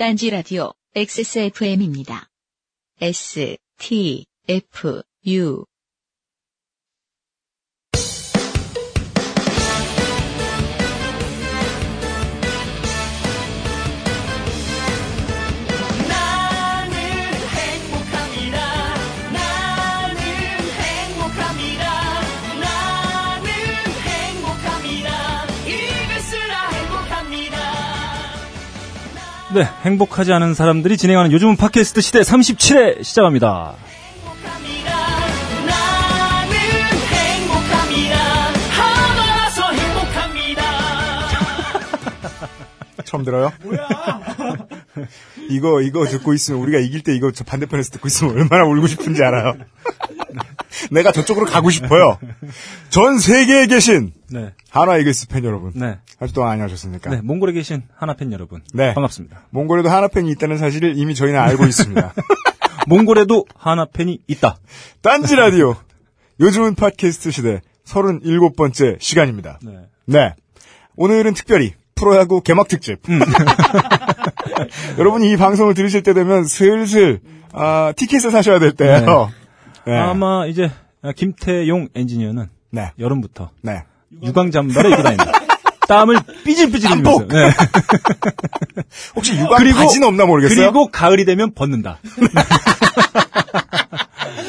딴지 라디오 XSFM입니다. S, T, F, U. 네, 행복하지 않은 사람들이 진행하는 요즘은 팟캐스트 시대 37회 시작합니다. 행복합니다. 나는 행복합니다. 하나라서 행복합니다. 처음 들어요? 뭐야? 이거 이거 듣고 있으면 우리가 이길 때 이거 저 반대편에서 듣고 있으면 얼마나 울고 싶은지 알아요. 내가 저쪽으로 가고 싶어요. 전 세계에 계신 네, 한화 이글스 팬 여러분. 네, 아직도 안녕하셨습니까? 네, 몽골에 계신 하나팬 여러분. 네. 반갑습니다. 몽골에도 한화 팬이 있다는 사실을 이미 저희는 알고 있습니다. 몽골에도 하나팬이 있다. 딴지 라디오. 요즘은 팟캐스트 시대 37번째 시간입니다. 네. 네. 오늘은 특별히 프로야구 개막 특집. 음. 여러분이 이 방송을 들으실 때 되면 슬슬 아, 티켓을 사셔야 될 때예요. 네. 아마 이제 김태용 엔지니어는 네. 여름부터 네. 유광 잠바를 입고 다닙니다. 땀을 삐질삐질 흘리면서. 네. 혹시 유광 바지는 없나 모르겠어요. 그리고 가을이 되면 벗는다.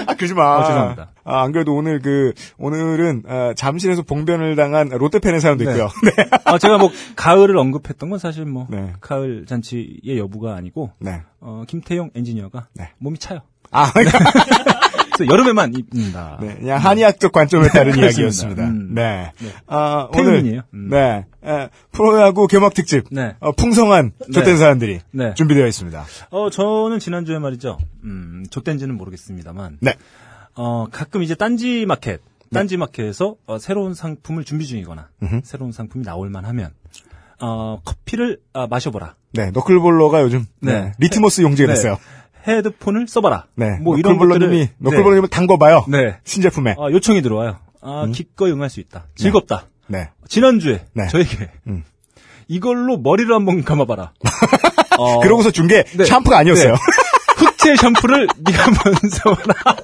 아, 그러지 마. 어, 죄송합니다. 아, 안 그래도 오늘 그 오늘은 아, 잠실에서 봉변을 당한 롯데 팬의 사연도 네. 있고요. 네. 어, 제가 뭐 가을을 언급했던 건 사실 뭐 네. 가을 잔치의 여부가 아니고 네. 어, 김태용 엔지니어가 네. 몸이 차요. 아, 그러니까 그래서 여름에만 입는다. 네, 그냥 한의학적 관점에 따른. 이야기였습니다. 음. 네. 네. 아, 오늘. 음. 네. 에, 프로야구 개막 특집. 네. 어, 풍성한 좆된 네. 사연들이 네. 준비되어 있습니다. 어, 저는 지난주에 말이죠. 음, 좆된지는 모르겠습니다만. 네. 어, 가끔 이제 딴지 마켓, 딴지 마켓에서 어, 새로운 상품을 준비 중이거나, 음흠. 새로운 상품이 나올만 하면, 어, 커피를 아, 마셔보라. 네, 너클볼러가 요즘 네. 네, 리트머스 용지가 네. 됐어요. 헤드폰을 써봐라. 네. 뭐 이런 너클볼러님이 것들을. 너클볼러님은 담궈봐요. 네. 네. 신제품에. 아, 요청이 들어와요. 아, 기꺼이 응할 수 있다. 즐겁다. 네. 지난주에 네. 저에게 음. 이걸로 머리를 한번 감아봐라. 어, 그러고서 준게 네. 샴푸가 아니었어요. 네. 흑채 샴푸를 네가 한번 써봐라.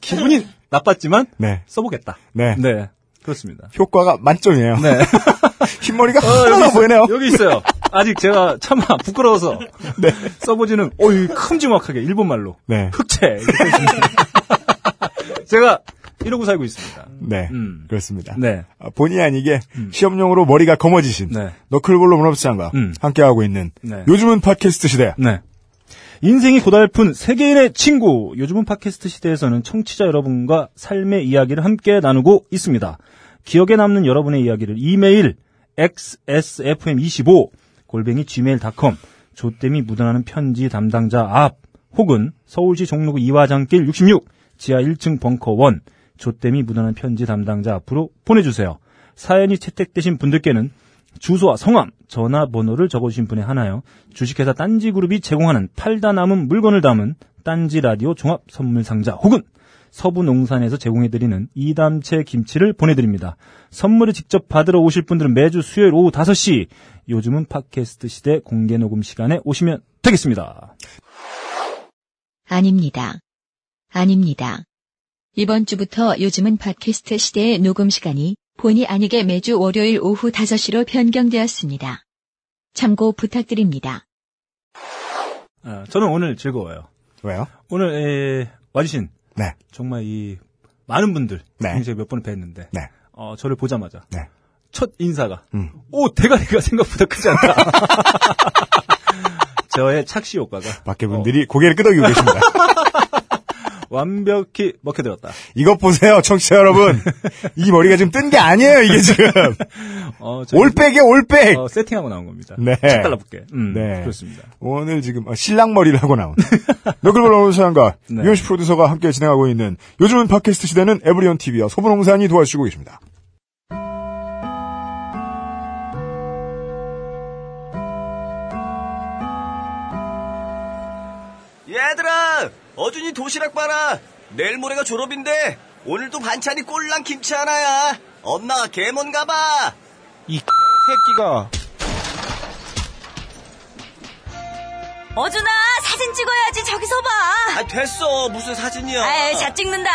기분이 나빴지만 네. 써보겠다. 네. 네, 그렇습니다. 효과가 만점이에요. 네. 흰머리가 어, 하나 보이네요. 여기 있어요. 아직 제가 참 부끄러워서 네. 써보지는 어이 큼지막하게 일본말로 네. 흑채. 제가 이러고 살고 있습니다. 네. 음. 그렇습니다. 네. 아, 본의 아니게 시험용으로 머리가 검어지신 네. 너클볼러 문업장과 음. 함께하고 있는 네. 요즘은 팟캐스트 시대. 네. 인생이 고달픈 세계인의 친구. 요즘은 팟캐스트 시대에서는 청취자 여러분과 삶의 이야기를 함께 나누고 있습니다. 기억에 남는 여러분의 이야기를 이메일 xsfm25 골뱅이 gmail.com 조땜이 묻어나는 편지 담당자 앞 혹은 서울시 종로구 이화장길 66 지하 1층 벙커 1 조땜이 묻어나는 편지 담당자 앞으로 보내주세요. 사연이 채택되신 분들께는 주소와 성함, 전화번호를 적어주신 분의 하나요. 주식회사 딴지그룹이 제공하는 팔다 남은 물건을 담은 딴지 라디오 종합 선물 상자 혹은 서부 농산에서 제공해드리는 이담채 김치를 보내드립니다. 선물을 직접 받으러 오실 분들은 매주 수요일 오후 5시 요즘은 팟캐스트 시대 공개 녹음 시간에 오시면 되겠습니다. 아닙니다. 아닙니다. 이번 주부터 요즘은 팟캐스트 시대의 녹음 시간이 본의 아니게 매주 월요일 오후 5시로 변경되었습니다. 참고 부탁드립니다. 아, 저는 오늘 즐거워요. 왜요? 오늘 에, 와주신 네. 정말 이 많은 분들 네. 굉장히 몇 번을 뵀는데 네. 어, 저를 보자마자 네. 첫 인사가 음. 오 대가리가 생각보다 크지 않다. 저의 착시 효과가 밖에 분들이 고개를 끄덕이고 계십니다. 완벽히 먹혀들었다. 이것 보세요, 청취자 여러분. 이 머리가 지금 뜬 게 아니에요, 이게 지금. 어, 올백이에요, 올백. 어, 세팅하고 나온 겁니다. 네. 착 달라붙게. 음, 네. 그렇습니다. 오늘 지금 어, 신랑 머리를 하고 나온 너클볼러 사연과 네. 유현씨 프로듀서가 함께 진행하고 있는 요즘은 팟캐스트 시대는 에브리온 TV와 소분홍산이 도와주시고 계십니다. 얘들아, 어준이 도시락 봐라. 내일 모레가 졸업인데 오늘도 반찬이 꼴랑 김치 하나야. 엄마가 개몬가 봐. 이 새끼가 어준아, 사진 찍어야지. 저기서 봐. 아, 됐어. 무슨 사진이야. 아이, 자 찍는다.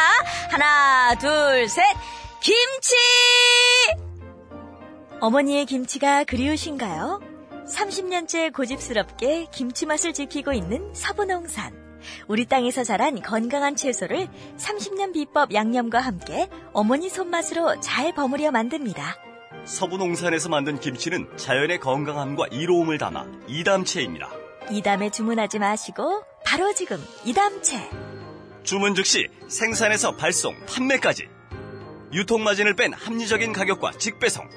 하나, 둘, 셋. 김치! 어머니의 김치가 그리우신가요? 30년째 고집스럽게 김치 맛을 지키고 있는 서부농산. 우리 땅에서 자란 건강한 채소를 30년 비법 양념과 함께 어머니 손맛으로 잘 버무려 만듭니다. 서부 농산에서 만든 김치는 자연의 건강함과 이로움을 담아 이담채입니다. 이담에 주문하지 마시고 바로 지금 이담채. 주문 즉시 생산에서 발송, 판매까지. 유통마진을 뺀 합리적인 가격과 직배송.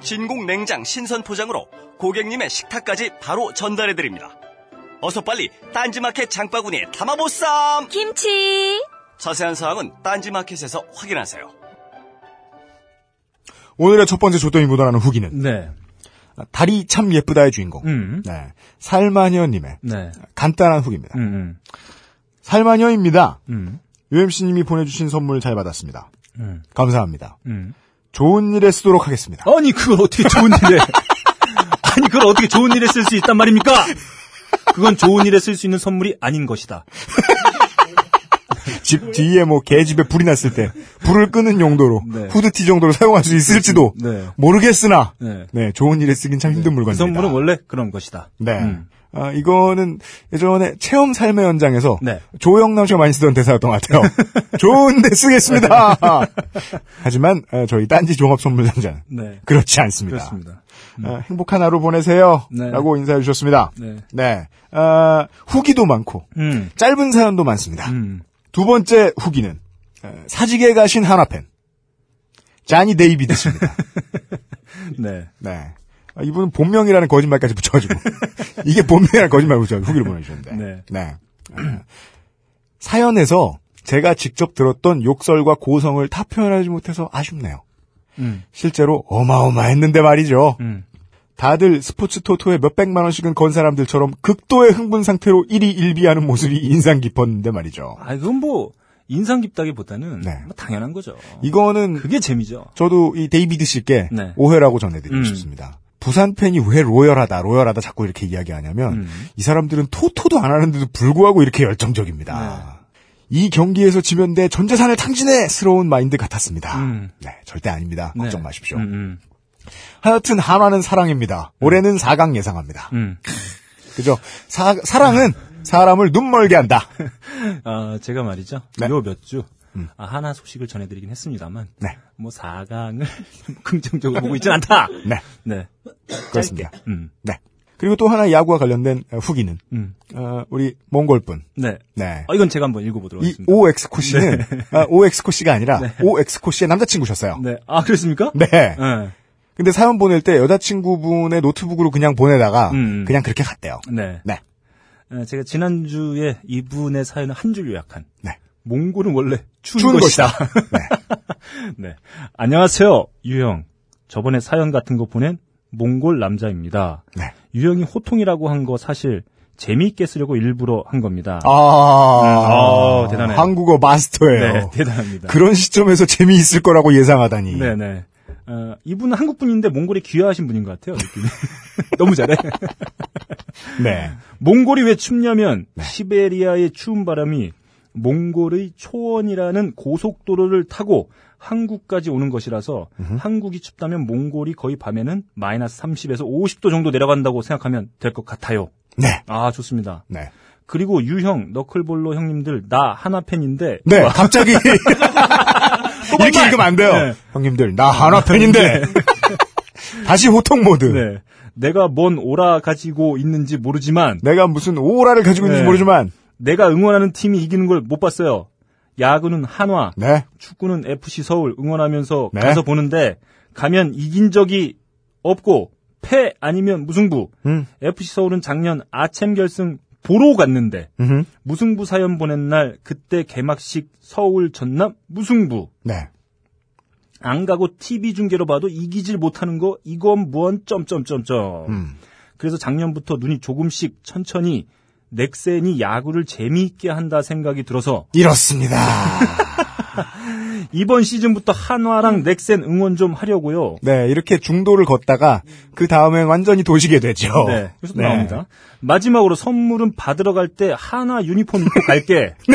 진공 냉장 신선 포장으로 고객님의 식탁까지 바로 전달해드립니다. 어서 빨리 딴지마켓 장바구니에 담아보쌈! 김치! 자세한 사항은 딴지마켓에서 확인하세요. 오늘의 첫 번째 조더미 묻어나는 후기는 네. 달이 참 예쁘다의 주인공. 음. 네. 살마녀님의 네. 간단한 후기입니다. 음, 살마녀입니다. 음, 음, UMC님이 보내주신 선물 잘 받았습니다. 음, 감사합니다. 음. 좋은 일에 쓰도록 하겠습니다. 아니, 그걸 어떻게 좋은 일에. 아니, 그걸 어떻게 좋은 일에 쓸 수 있단 말입니까? 그건 좋은 일에 쓸 수 있는 선물이 아닌 것이다. 집 뒤에 뭐 개집에 불이 났을 때 불을 끄는 용도로 네. 후드티 정도로 사용할 수 있을지도 네. 모르겠으나 네. 네, 좋은 일에 쓰긴 참 힘든 그 물건입니다. 선물은 원래 그런 것이다. 네. 음. 아, 이거는 예전에 체험 삶의 현장에서 네. 조영남 씨가 많이 쓰던 대사였던 것 같아요. 좋은데 쓰겠습니다. 하지만 어, 저희 딴지 종합 선물 상자는 네. 그렇지 않습니다. 그렇습니다. 어, 행복한 하루 보내세요. 네. 라고 인사해 주셨습니다. 네. 네. 아, 후기도 많고 음. 짧은 사연도 많습니다. 음. 두 번째 후기는 어, 사직에 가신 하나팬 자니 데이비드입니다. 네. 네. 아, 이분은 본명이라는 거짓말까지 붙여가지고 이게 본명이라는 거짓말 붙여가지고 후기를 보내주셨는데 네. 어, 사연에서 제가 직접 들었던 욕설과 고성을 다 표현하지 못해서 아쉽네요. 음. 실제로 어마어마했는데 말이죠. 음. 다들 스포츠 토토에 몇백만 원씩은 건 사람들처럼 극도의 흥분 상태로 일이 일비하는 모습이 인상 깊었는데 말이죠. 아, 그건 뭐, 인상 깊다기보다는 네. 뭐 당연한 거죠. 이거는 그게 재미죠. 저도 이 데이비드 씨께 네. 오해라고 전해드리고 음. 싶습니다. 부산 팬이 왜 loyal하다, loyal하다 자꾸 이렇게 이야기하냐면 음. 이 사람들은 토토도 안 하는데도 불구하고 이렇게 열정적입니다. 이 경기에서 지면 내 전 재산을 탕진해! 스러운 마인드 같았습니다. 음. 네, 절대 아닙니다. 네. 걱정 마십시오. 음, 음. 하여튼 한화는 사랑입니다. 올해는 4강 예상합니다. 음. 그죠? 사, 사랑은 사람을 눈멀게 한다. 아, 제가 말이죠. 네. 요몇 주, 음. 아, 하나 소식을 전해드리긴 했습니다만, 네. 뭐 4강을 긍정적으로 보고 있진 않다. 네, 네. 그렇습니다. 음. 네. 그리고 또 하나 야구와 관련된 어, 후기는 음. 어, 우리 몽골분. 네. 네. 아, 이건 제가 한번 읽어보도록 이 하겠습니다. OX코 씨는 아, OX코 씨가 아니라 네. OX코 씨의 남자친구셨어요. 네. 아, 그렇습니까? 네. 네. 근데 사연 보낼 때 여자친구분의 노트북으로 그냥 보내다가 음. 그냥 그렇게 갔대요. 네. 네. 어, 제가 지난주에 이분의 사연을 한 줄 요약한. 네. 몽골은 원래 추운, 추운 것이다. 네. 네. 안녕하세요, 유형. 저번에 사연 같은 거 보낸 몽골 남자입니다. 네. 유형이 호통이라고 한 거 사실 재미있게 쓰려고 일부러 한 겁니다. 아, 아, 대단해요. 한국어 마스터예요. 네, 대단합니다. 그런 시점에서 재미있을 거라고 예상하다니. 네네. 어, 이분은 한국 분인데 몽골에 귀화하신 분인 것 같아요, 느낌이. 너무 잘해. 네. 몽골이 왜 춥냐면 시베리아의 추운 바람이 몽골의 초원이라는 고속도로를 타고 한국까지 오는 것이라서 한국이 춥다면 몽골이 거의 밤에는 마이너스 30에서 50도 정도 내려간다고 생각하면 될 것 같아요. 네. 아 좋습니다. 네. 그리고 유형 너클볼로 형님들 나 하나 팬인데 네, 갑자기. 이렇게! 읽으면 안 돼요. 네. 형님들, 나 하나 팬인데. 다시 호통 모드. 네. 내가 뭔 오라 가지고 있는지 모르지만 내가 무슨 오라를 가지고 있는지 네. 모르지만. 내가 응원하는 팀이 이기는 걸 못 봤어요. 야구는 한화, 네. 축구는 FC 서울 응원하면서 네. 가서 보는데 가면 이긴 적이 없고 패 아니면 무승부. 음. FC 서울은 작년 아챔 결승 보러 갔는데 음흠. 무승부 사연 보낸 날 그때 개막식 서울 전남 무승부. 네. 안 가고 TV 중계로 봐도 이기질 못하는 거 이건 무언 점점점점. 음. 그래서 작년부터 눈이 조금씩 천천히 넥센이 야구를 재미있게 한다 생각이 들어서 이렇습니다. 이번 시즌부터 한화랑 넥센 응원 좀 하려고요. 네, 이렇게 중도를 걷다가 그 다음에 완전히 도시게 되죠. 네, 계속 나옵니다. 마지막으로 선물은 받으러 갈 때 한화 유니폼 입고 갈게.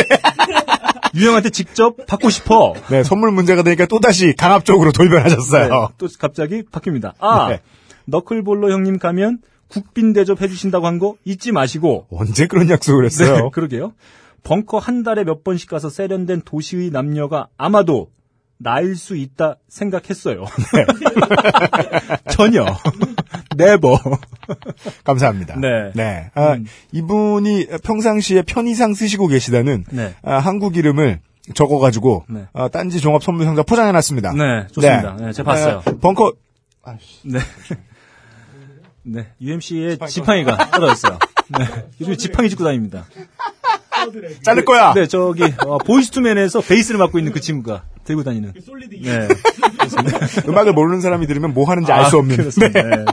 유형한테 직접 받고 싶어. 네, 선물 문제가 되니까 또다시 강압 쪽으로 돌변하셨어요. 네, 또 갑자기 바뀝니다. 아, 네. 너클볼러 형님 가면 국빈 대접 해 주신다고 한 거 잊지 마시고. 언제 그런 약속을 했어요? 네, 그러게요. 벙커 한 달에 몇 번씩 가서 세련된 도시의 남녀가 아마도 나일 수 있다 생각했어요. 전혀. 네버. 감사합니다. 네. 아, 음. 이분이 평상시에 편의상 쓰시고 계시다는 네. 아, 한국 이름을 적어가지고 네. 아, 딴지 종합 선물 상자 포장해놨습니다. 네, 좋습니다. 네, 제가 봤어요. 아, 벙커 네. 네, UMC의 지팡이가 떨어졌어요. 네, 요즘 지팡이 짚고 다닙니다. 자를 거야. 네, 저기 어, Boyz II Men에서 베이스를 맡고 있는 그 친구가 들고 다니는. 네, 음악을 모르는 사람이 들으면 뭐 하는지 알수 아, 없는. 그렇습니다. 네.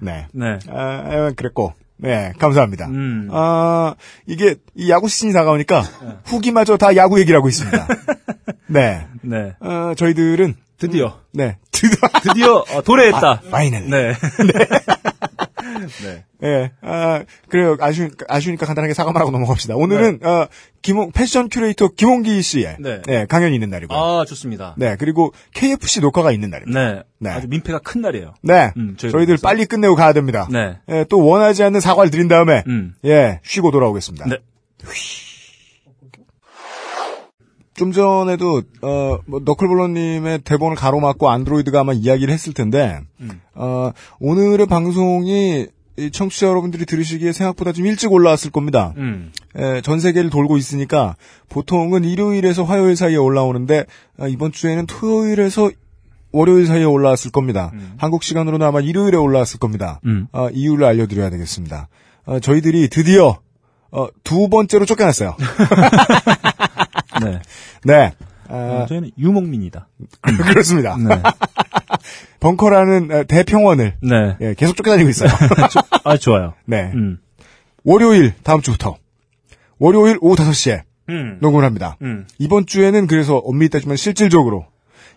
네. 네. 아, 아, 그랬고. 네, 감사합니다. 음. 아, 이게, 이 야구 시즌이 다가오니까, 후기마저 다 야구 얘기를 하고 있습니다. 네. 네. 어, 저희들은, 드디어 네. 드디어, 드디어 어, 도래했다. final. 네. 네. 예, 아, 그래요. 아쉬, 아쉬우니까 간단하게 사과만 하고 넘어갑시다. 오늘은, 어, 김홍, 패션 큐레이터 김홍기 씨의, 네. 네, 강연이 있는 날이고요. 아, 좋습니다. 네, 그리고 KFC 녹화가 있는 날입니다. 네. 네. 아주 민폐가 큰 날이에요. 네. 음, 저희들. 빨리 끝내고 가야 됩니다. 네. 예, 또 원하지 않는 사과를 드린 다음에, 음. 예, 쉬고 돌아오겠습니다. 네. 좀 전에도 어 뭐, 너클볼러님의 대본을 가로막고 안드로이드가 아마 이야기를 했을 텐데 음. 어 오늘의 방송이 이 청취자 여러분들이 들으시기에 생각보다 좀 일찍 올라왔을 겁니다. 음. 에, 전 세계를 돌고 있으니까 보통은 일요일에서 화요일 사이에 올라오는데 아, 이번 주에는 토요일에서 월요일 사이에 올라왔을 겁니다. 한국 시간으로는 아마 일요일에 올라왔을 겁니다. 음. 아, 이유를 알려드려야 되겠습니다. 어, 저희들이 드디어 어, 두 번째로 쫓겨났어요. 네. 네. 어, 아, 저희는 유목민이다. 그렇습니다. 네. 벙커라는 어, 대평원을 네. 예, 계속 쫓겨다니고 있어요. 아, 좋아요. 네. 음. 월요일 다음 주부터 월요일 오후 5시에 음. 녹음을 합니다. 음. 이번 주에는 그래서 엄밀히 따지면 실질적으로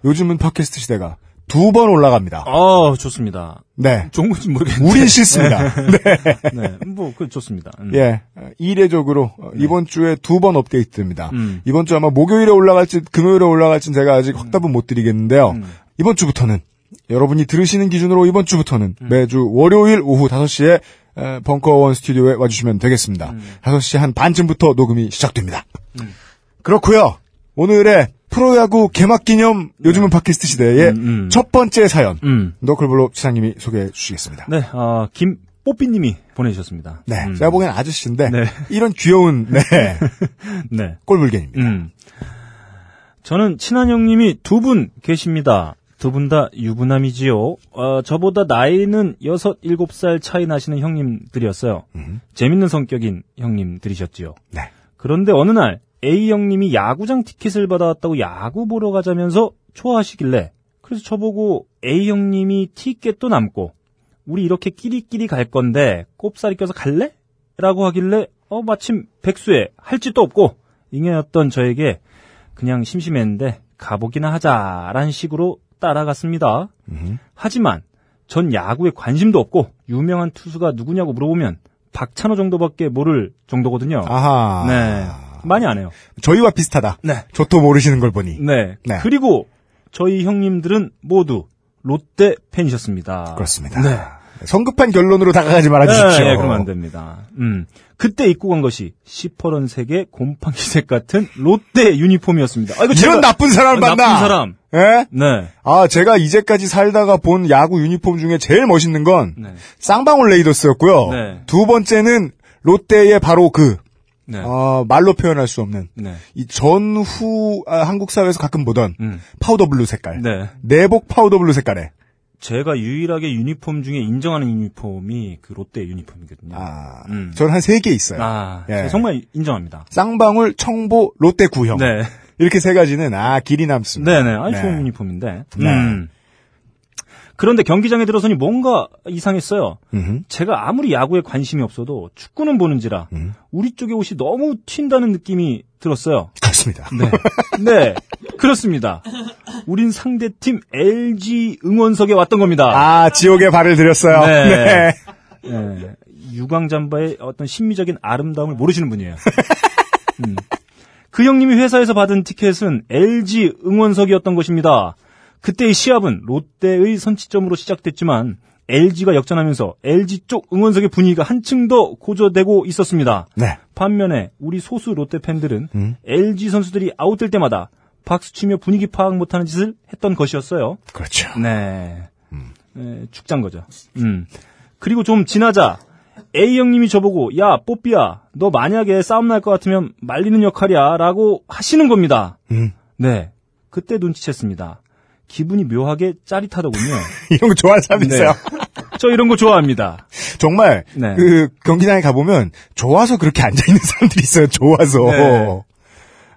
요즘은 팟캐스트 시대가 두 번 올라갑니다. 아, 좋습니다. 네. 좋은 건지 모르겠는데. 우린 싫습니다. 네. 네. 뭐, 그, 좋습니다. 음. 예. 어, 이례적으로 어, 이번 주에 두 번 업데이트됩니다. 음. 이번 주 아마 목요일에 올라갈지 금요일에 올라갈지 제가 아직 확답은 못 드리겠는데요. 음. 이번 주부터는 여러분이 들으시는 기준으로 이번 주부터는 음. 매주 월요일 오후 5시에 벙커원 스튜디오에 와주시면 되겠습니다. 음. 5시 한 반쯤부터 녹음이 시작됩니다. 그렇고요. 오늘의 프로야구 개막 기념 요즘은 팟캐스트 시대의 음, 음. 첫 번째 사연 음. 너클블로 시장님이 소개해 주시겠습니다. 네, 어, 김 뽀삐님이 보내주셨습니다. 네, 음. 제가 보기엔 아저씨인데 네. 이런 귀여운 네, 네. 꼴물개입니다. 음. 저는 친한 형님이 두 분 계십니다. 두 분 다 유부남이지요. 어, 저보다 나이는 여섯, 일곱 살 차이 나시는 형님들이었어요. 재밌는 성격인 형님들이셨지요. 네. 그런데 어느 날 A 형님이 야구장 티켓을 받아왔다고 야구 보러 가자면서 좋아하시길래 그래서 저보고 A 형님이 티켓도 남고 우리 이렇게 끼리끼리 갈 건데 꼽살이 껴서 갈래? 라고 하길래 어 마침 백수에 할 짓도 없고 잉여였던 저에게 그냥 심심했는데 가보기나 하자라는 식으로 따라갔습니다. 하지만 전 야구에 관심도 없고 유명한 투수가 누구냐고 물어보면 박찬호 정도밖에 모를 정도거든요. 아하. 네. 많이 안 해요. 저희와 비슷하다. 네. 저도 모르시는 걸 보니. 네. 네. 그리고 저희 형님들은 모두 롯데 팬이셨습니다. 그렇습니다. 네. 성급한 결론으로 다가가지 말아 주십시오. 네, 네, 그러면 안 됩니다. 음. 그때 입고 간 것이 시퍼런 색의 곰팡이색 같은 롯데 유니폼이었습니다. 아, 이거 이런 나쁜 사람을 나쁜 만나. 사람. 예? 네. 아, 제가 이제까지 살다가 본 야구 유니폼 중에 제일 멋있는 건 네. 쌍방울 레이더스였고요. 네. 두 번째는 롯데의 바로 그 네. 어, 말로 표현할 수 없는 네. 이 전후 아, 한국 사회에서 가끔 보던 음. powder blue 색깔. 네. 내복 powder blue 색깔에. 제가 유일하게 유니폼 중에 인정하는 유니폼이 그 롯데 유니폼이거든요. 아, 음. 저는 한 세 개 있어요. 아, 예. 정말 인정합니다. 쌍방울, 청보, 롯데 구형. 네. 이렇게 세 가지는 아 길이 남습니다. 네네. 아주 네. 좋은 유니폼인데. 네. 음. 그런데 경기장에 들어서니 뭔가 이상했어요. 음흠. 제가 아무리 야구에 관심이 없어도 축구는 보는지라 음. 우리 쪽의 옷이 너무 튄다는 느낌이 들었어요. 그렇습니다. 네. 네. 그렇습니다. 우린 상대팀 LG 응원석에 왔던 겁니다. 아, 지옥에 발을 들였어요. 네. 예, 유광 잠바의 어떤 심미적인 아름다움을 모르시는 분이에요. 음. 그 형님이 회사에서 받은 티켓은 LG 응원석이었던 것입니다. 그때의 시합은 롯데의 선취점으로 시작됐지만 LG가 역전하면서 LG 쪽 응원석의 분위기가 한층 더 고조되고 있었습니다. 네. 반면에 우리 소수 롯데 팬들은 음. LG 선수들이 아웃될 때마다 박수치며 분위기 파악 못하는 짓을 했던 것이었어요. 그렇죠. 네. 네, 축장 거죠. 음. 그리고 좀 지나자 A 형님이 저보고 야 뽀삐야 너 만약에 싸움 날 것 같으면 말리는 역할이야 라고 하시는 겁니다. 음. 네. 그때 눈치챘습니다. 기분이 묘하게 짜릿하더군요. 이런 거 좋아하는 사람 네. 있어요. 저 이런 거 좋아합니다. 정말 네. 그 경기장에 가보면 좋아서 그렇게 앉아 있는 사람들이 있어요. 좋아서. 네.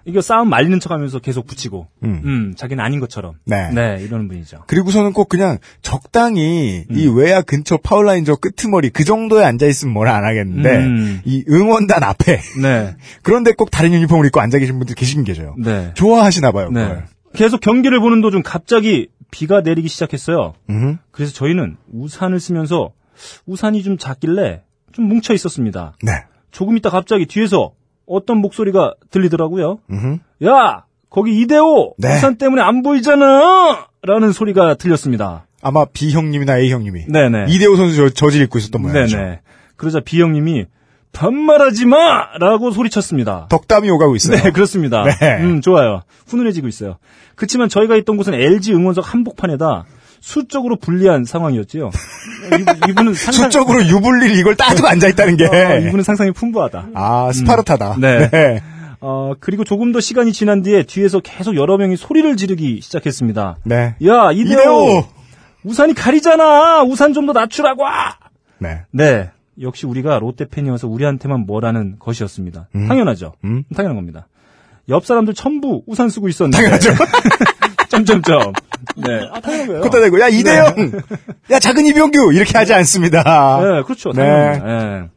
이거 싸움 말리는 척 하면서 계속 붙이고, 음. 음, 자기는 아닌 것처럼. 네. 이러는 분이죠. 그리고서는 꼭 그냥 적당히 음. 이 외야 근처 파울라인 저 끄트머리 그 정도에 앉아 있으면 뭐라 안 하겠는데 음. 이 응원단 앞에 네. 그런데 꼭 다른 유니폼을 입고 앉아 계신 분들 계시긴 계셔요. 네. 좋아하시나 봐요. 네. 그걸. 계속 경기를 보는 도중 갑자기 비가 내리기 시작했어요. 음. 그래서 저희는 우산을 쓰면서 우산이 좀 작길래 좀 뭉쳐 있었습니다. 네. 조금 있다 갑자기 뒤에서 어떤 목소리가 들리더라고요. 음. 야, 거기 이대호 네. 우산 때문에 안 보이잖아. 라는 소리가 들렸습니다. 아마 B 형님이나 A 형님이 네네. 이대호 선수 저, 저질 입고 있었던 모양이죠. 네네. 그러자 B 형님이 반말하지 마! 라고 소리쳤습니다. 덕담이 오가고 있어요. 네, 그렇습니다. 네. 음, 좋아요. 훈훈해지고 있어요. 그렇지만 저희가 있던 곳은 LG 응원석 한복판에다 수적으로 불리한 상황이었지요. 이, 분은 상상, 수적으로 유불리 이걸 따지고 앉아 있다는 게. 어, 이분은 상상이 풍부하다. 아 스파르타다. 네. 네. 어, 그리고 조금 더 시간이 지난 뒤에 뒤에서 계속 여러 명이 소리를 지르기 시작했습니다. 네. 야, 이대호! 이대호! 우산이 가리잖아! 우산 좀 더 낮추라고! 네. 네. 역시 우리가 롯데 팬이어서 우리한테만 뭐라는 것이었습니다. 음. 당연하죠. 음. 당연한 겁니다. 옆 사람들 전부 우산 쓰고 있었는데. 당연하죠. 점점점. 네. 아, 당연한 거예요. 걷다 대고 야 이대영, 야 작은 이병규 이렇게 하지 않습니다. 네, 그렇죠. 네. 당연합니다. 네.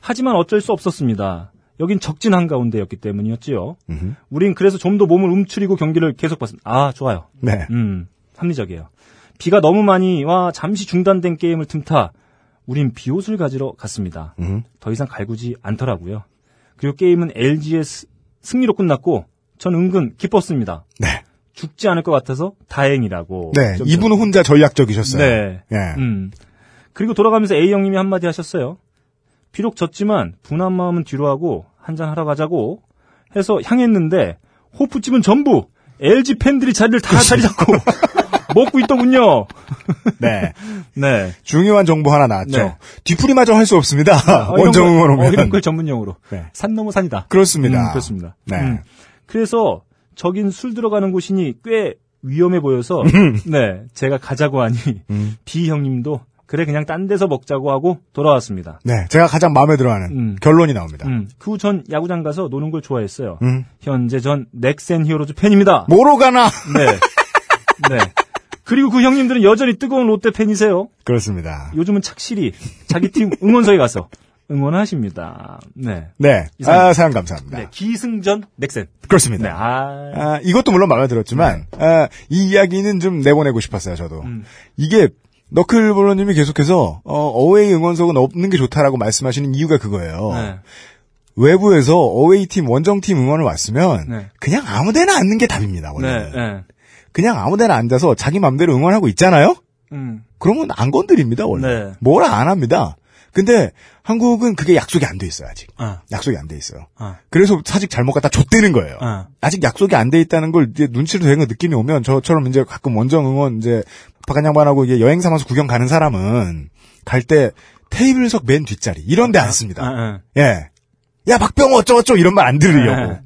하지만 어쩔 수 없었습니다. 여긴 적진 한가운데였기 때문이었지요. 음흠. 우린 그래서 좀 더 몸을 움츠리고 경기를 계속 봤습니다. 아, 좋아요. 네. 음, 합리적이에요. 비가 너무 많이 와 잠시 중단된 게임을 틈타 우린 비옷을 가지러 갔습니다. 음. 더 이상 갈구지 않더라고요. 그리고 게임은 LG의 스- 승리로 끝났고 전 은근 기뻤습니다. 네. 죽지 않을 것 같아서 다행이라고. 네. 좀- 이분은 혼자 전략적이셨어요. 네. 예. 음. 그리고 돌아가면서 A 형님이 한마디 하셨어요. 비록 졌지만 분한 마음은 뒤로 하고 한잔 하러 가자고 해서 향했는데 호프집은 전부 LG 팬들이 자리를 다 자리 잡고 먹고 있더군요. 네. 네. 중요한 정보 하나 나왔죠. 네. 뒤풀이마저 할 수 없습니다. 아, 이런 원정 걸- 응원 어, 오면. 이런 걸 전문용어로. 네. 산 넘어 산이다. 그렇습니다. 음, 그렇습니다. 네. 음. 그래서 저긴 술 들어가는 곳이니 꽤 위험해 보여서 네 제가 가자고 하니 음. B 형님도 그래 그냥 딴 데서 먹자고 하고 돌아왔습니다. 네. 제가 가장 마음에 들어하는 음. 결론이 나옵니다. 음, 그 후 전 야구장 가서 노는 걸 좋아했어요. 음. 현재 전 넥센 히어로즈 팬입니다. 뭐로 가나? 네. 네. 그리고 그 형님들은 여전히 뜨거운 롯데 팬이세요. 그렇습니다. 요즘은 착실히 자기 팀 응원석에 가서 응원하십니다. 네. 네. 아, 사연 감사합니다. 네. 기승전 넥센. 그렇습니다. 네. 아. 아, 이것도 물론 마음에 들었지만, 아, 이 이야기는 좀 내보내고 싶었어요, 저도. 음. 이게, 너클볼러님이 계속해서, 어, 어웨이 응원석은 없는 게 좋다라고 말씀하시는 이유가 그거예요. 네. 외부에서 어웨이 팀, 원정 팀 응원을 왔으면, 네. 그냥 아무 데나 앉는 게 답입니다, 원래. 네. 네. 그냥 아무 데나 앉아서 자기 맘대로 응원하고 있잖아요? 음. 그러면 안 건드립니다, 원래. 네. 뭐라 안 합니다. 근데 한국은 그게 약속이 안 돼 있어요, 아직. 아. 약속이 안 돼 있어요. 아. 그래서 사직 잘못 갖다 줬대는 거예요. 아. 아직 약속이 안 돼 있다는 걸 이제 눈치로 되는 느낌이 오면 저처럼 이제 가끔 원정 응원 이제 박한 양반하고 이제 여행 삼아서 구경 가는 사람은 갈 때 테이블석 맨 뒷자리 이런 데 앉습니다. 아, 아. 예. 야 박병호 어쩌고저쩌고 이런 말 안 들으려고. 네.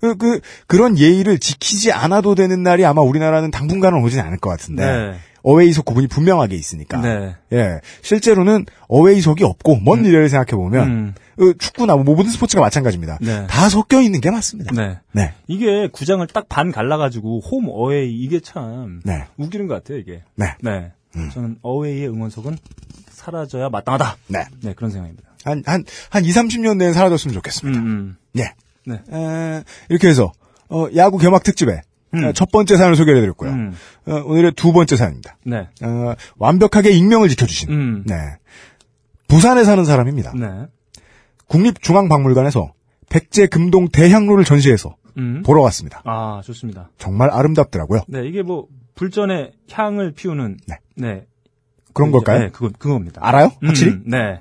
그, 그, 그런 예의를 지키지 않아도 되는 날이 아마 우리나라는 당분간은 오진 않을 것 같은데. 네. 어웨이석 구분이 분명하게 있으니까. 네. 예. 실제로는 어웨이석이 없고, 먼 미래를 생각해 보면, 음. 그 축구나 뭐 모든 스포츠가 마찬가지입니다. 네. 다 섞여 있는 게 맞습니다. 네. 네. 이게 구장을 딱 반 갈라가지고 홈 어웨이 이게 참 네. 웃기는 것 같아요 이게. 네. 네. 음. 저는 어웨이의 응원석은 사라져야 마땅하다. 네. 네 그런 생각입니다. 한, 한, 한 2, 30년 내에 사라졌으면 좋겠습니다. 음, 음. 예. 네. 에, 이렇게 해서, 어, 야구 개막 특집에, 음. 어, 첫 번째 사연을 소개해드렸고요. 음. 어, 오늘의 두 번째 사연입니다. 네. 어, 완벽하게 익명을 지켜주신, 음. 네. 부산에 사는 사람입니다. 네. 국립중앙박물관에서 백제 금동 대향로를 전시해서 음. 보러 왔습니다. 아 좋습니다. 정말 아름답더라고요. 네 이게 뭐 불전에 향을 피우는 네. 네. 그런 그죠? 걸까요? 네, 그거 그겁니다. 알아요? 확실히? 음, 네.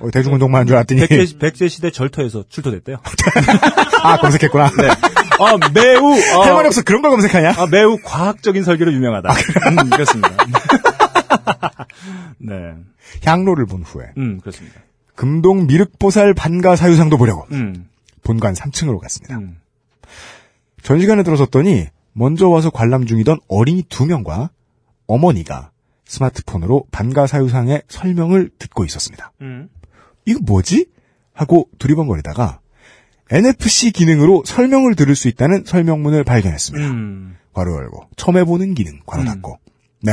어, 대중운동만 한줄 알았더니. 백제, 백제 시대 절터에서 출토됐대요. 아, 검색했구나. 아 매우 아, 할 말이 없어 그런 걸 검색하냐? 아, 매우 과학적인 설계로 유명하다. 음, 그렇습니다. 네. 향로를 본 후에 음, 그렇습니다. 금동 미륵보살 반가 사유상도 보려고 음, 본관 3층으로 갔습니다. 음. 전시관에 들어섰더니 먼저 와서 관람 중이던 어린이 두 명과 어머니가 스마트폰으로 반가 사유상의 설명을 듣고 있었습니다. 음. 이거 뭐지? 하고 두리번거리다가 NFC 기능으로 설명을 들을 수 있다는 설명문을 발견했습니다. 음. 괄호 열고 처음 해보는 기능 괄호 음. 닫고 네.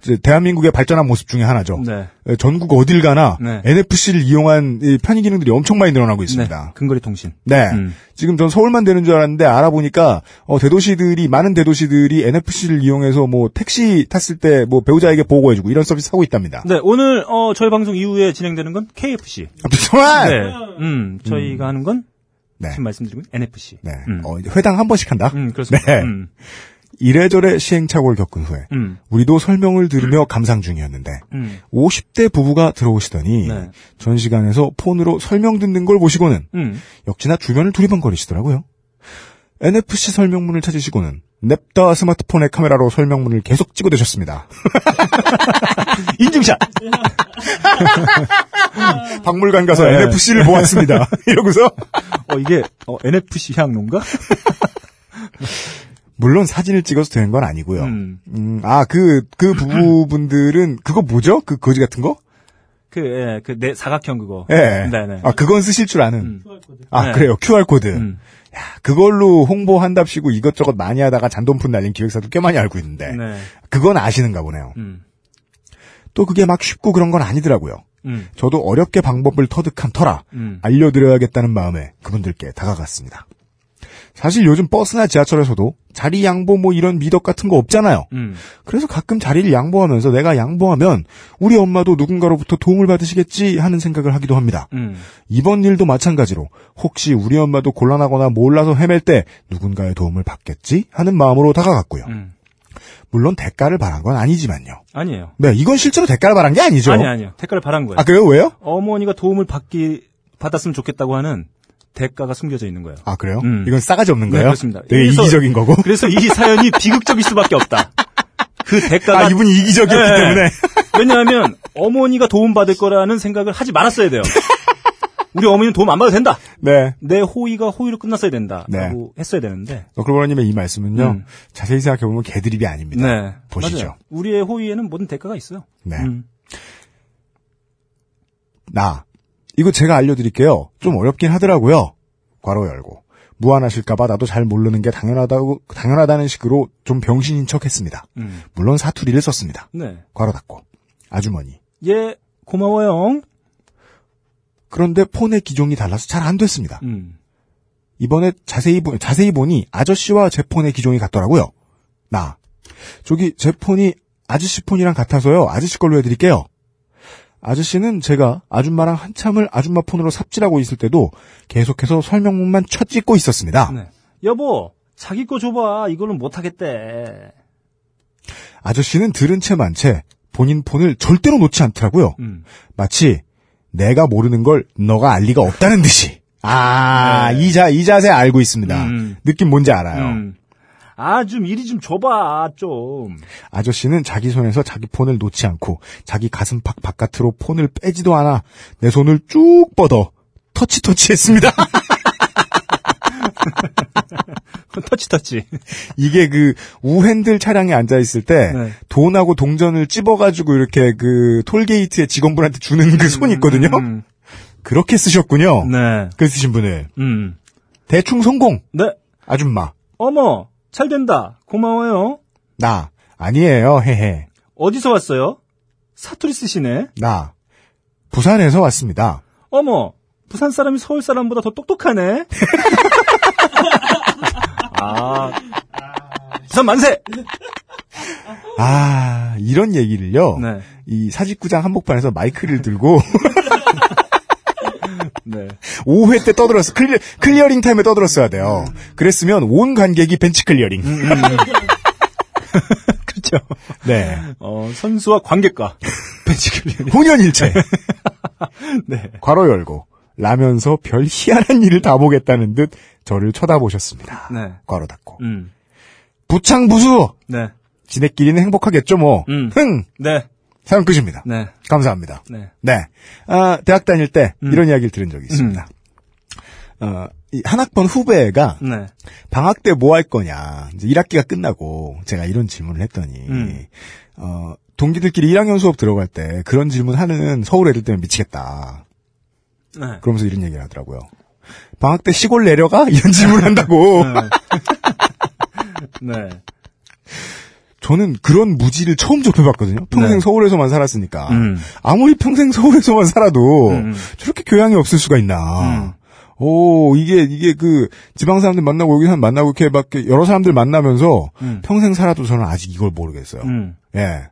이제 대한민국의 발전한 모습 중에 하나죠. 네. 에, 전국 어딜 가나 네. NFC를 이용한 이 편의 기능들이 엄청 많이 늘어나고 네. 있습니다. 근거리 통신. 네. 음. 지금 전 서울만 되는 줄 알았는데 알아보니까 어, 대도시들이 많은 대도시들이 NFC를 이용해서 뭐 택시 tas을 때 뭐 배우자에게 보고해주고 이런 서비스 하고 있답니다. 네, 오늘 어 저희 방송 이후에 진행되는 건 KFC. 아, 정말. 네. 음, 저희가 하는 건 네. 지금 말씀드리고 NFC. 네. 음. 어, 회당 한 번씩 한다. 음, 그렇습니다. 네. 음. 이래저래 시행착오를 겪은 후에 음. 우리도 설명을 들으며 감상 중이었는데 음. 50대 부부가 들어오시더니 네. 전시관에서 폰으로 설명 듣는 걸 보시고는 음. 역시나 주변을 두리번거리시더라고요. NFC 설명문을 찾으시고는 냅다 스마트폰의 카메라로 설명문을 계속 찍어대셨습니다. 인증샷. 박물관 가서 네. NFC를 보았습니다. 이러고서 어 이게 어, NFC 향로인가? 물론 사진을 찍어서 되는 건 아니고요. 음. 음, 아, 그, 그 부부분들은, 그거 뭐죠? 그 거지 같은 거? 그, 예, 그, 네, 사각형 그거. 예. 네 네. 아, 그건 쓰실 줄 아는. 음. 아, 네. 그래요. QR코드. 음. 야, 그걸로 홍보한답시고 이것저것 많이 하다가 잔돈푼 날린 기획사도 꽤 많이 알고 있는데. 네. 그건 아시는가 보네요. 음. 또 그게 막 쉽고 그런 건 아니더라고요. 음. 저도 어렵게 방법을 터득한 터라 음. 알려드려야겠다는 마음에 그분들께 다가갔습니다. 사실 요즘 버스나 지하철에서도 자리 양보 뭐 이런 미덕 같은 거 없잖아요. 음. 그래서 가끔 자리를 양보하면서 내가 양보하면 우리 엄마도 누군가로부터 도움을 받으시겠지 하는 생각을 하기도 합니다. 음. 이번 일도 마찬가지로 혹시 우리 엄마도 곤란하거나 몰라서 헤맬 때 누군가의 도움을 받겠지 하는 마음으로 다가갔고요. 음. 물론 대가를 바란 건 아니지만요. 아니에요. 네, 이건 실제로 대가를 바란 게 아니죠. 아니, 아니요. 대가를 바란 거예요. 아, 그래요? 왜요? 어머니가 도움을 받기, 받았으면 좋겠다고 하는 대가가 숨겨져 있는 거예요. 아, 그래요? 음. 이건 싸가지 없는 네, 거예요? 그렇습니다. 되게 그래서- 이기적인 거고. 그래서 이 사연이 비극적일 수밖에 없다. 그 대가가. 아, 이분이 이기적이었기 네. 때문에. 왜냐하면 어머니가 도움 받을 거라는 생각을 하지 말았어야 돼요. 우리 어머니는 도움 안 받아도 된다. 네. 내 호의가 호의로 끝났어야 된다. 네. 라고 했어야 되는데. 너클보라님의 이 말씀은요, 음. 자세히 생각해보면 개드립이 아닙니다. 네. 보시죠. 맞아요. 우리의 호의에는 모든 대가가 있어요. 네. 음. 나. 이거 제가 알려드릴게요. 좀 어렵긴 하더라고요. 괄호 열고. 무안하실까봐 나도 잘 모르는 게 당연하다고, 당연하다는 식으로 좀 병신인 척 했습니다. 음. 물론 사투리를 썼습니다. 네. 괄호 닫고. 아주머니. 예, 고마워요. 그런데 폰의 기종이 달라서 잘 안 됐습니다. 음. 이번에 자세히, 보, 자세히 보니 아저씨와 제 폰의 기종이 같더라고요. 나. 저기 제 폰이 아저씨 폰이랑 같아서요. 아저씨 걸로 해드릴게요. 아저씨는 제가 아줌마랑 한참을 아줌마 폰으로 삽질하고 있을 때도 계속해서 설명문만 쳐 찍고 있었습니다. 네. 여보, 자기 거 줘봐. 이걸로는 못하겠대. 아저씨는 들은 채만 채 본인 폰을 절대로 놓지 않더라고요. 음. 마치 내가 모르는 걸 너가 알 리가 없다는 듯이. 아, 네. 이 자, 이 자세 알고 있습니다. 음. 느낌 뭔지 알아요. 음. 아, 좀 이리 좀 줘봐, 좀. 아저씨는 자기 손에서 자기 폰을 놓지 않고 자기 가슴팍 바깥으로 폰을 빼지도 않아 내 손을 쭉 뻗어 터치터치 했습니다. 터치 터치. 이게 그 우핸들 차량에 앉아 있을 때 네. 돈하고 동전을 찝어 가지고 이렇게 그 톨게이트의 직원분한테 주는 그 손 있거든요. 음, 그렇게 쓰셨군요. 네. 그 쓰신 분을 음. 대충 성공. 네. 아줌마 어머, 잘 된다. 고마워요. 나 아니에요. 헤헤. 어디서 왔어요? 사투리 쓰시네. 나 부산에서 왔습니다. 어머, 부산 사람이 서울 사람보다 더 똑똑하네. 아, 부산 만세. 아 이런 얘기를요. 네, 이 사직구장 한복판에서 마이크를 들고 네. 5회 때 떠들었어. clear, clearing time에 떠들었어야 돼요. 그랬으면 온 관객이 bench clearing. 그렇죠. 네. 어, 선수와 관객과 bench clear. 혼연일체. 네. 괄호 열고 라면서 별 희한한 일을 다 보겠다는 듯 저를 쳐다보셨습니다. 네. 괄호 닫고. 음. 부창부수! 네. 지네끼리는 행복하겠죠 뭐. 음. 흥! 네. 사연 끝입니다. 네. 감사합니다. 네. 네. 아, 대학 다닐 때 음. 이런 이야기를 들은 적이 있습니다. 어, 이 한 학번 후배가 네. 방학 때 뭐 할 거냐. 이제 1학기가 끝나고 제가 이런 질문을 했더니, 음. 어, 동기들끼리 1학년 수업 들어갈 때 그런 질문 하는 서울 애들 때문에 미치겠다. 네. 그러면서 이런 얘기를 하더라고요. 방학 때 시골 내려가? 이런 질문 한다고. 네. 저는 그런 무지를 처음 접해봤거든요. 평생 네. 서울에서만 살았으니까. 음. 아무리 평생 서울에서만 살아도 음. 저렇게 교양이 없을 수가 있나. 음. 오, 이게, 이게 그, 지방 사람들 만나고 여기 사람 만나고 이렇게 막 여러 사람들 만나면서 음. 평생 살아도 저는 아직 이걸 모르겠어요. 음. 예.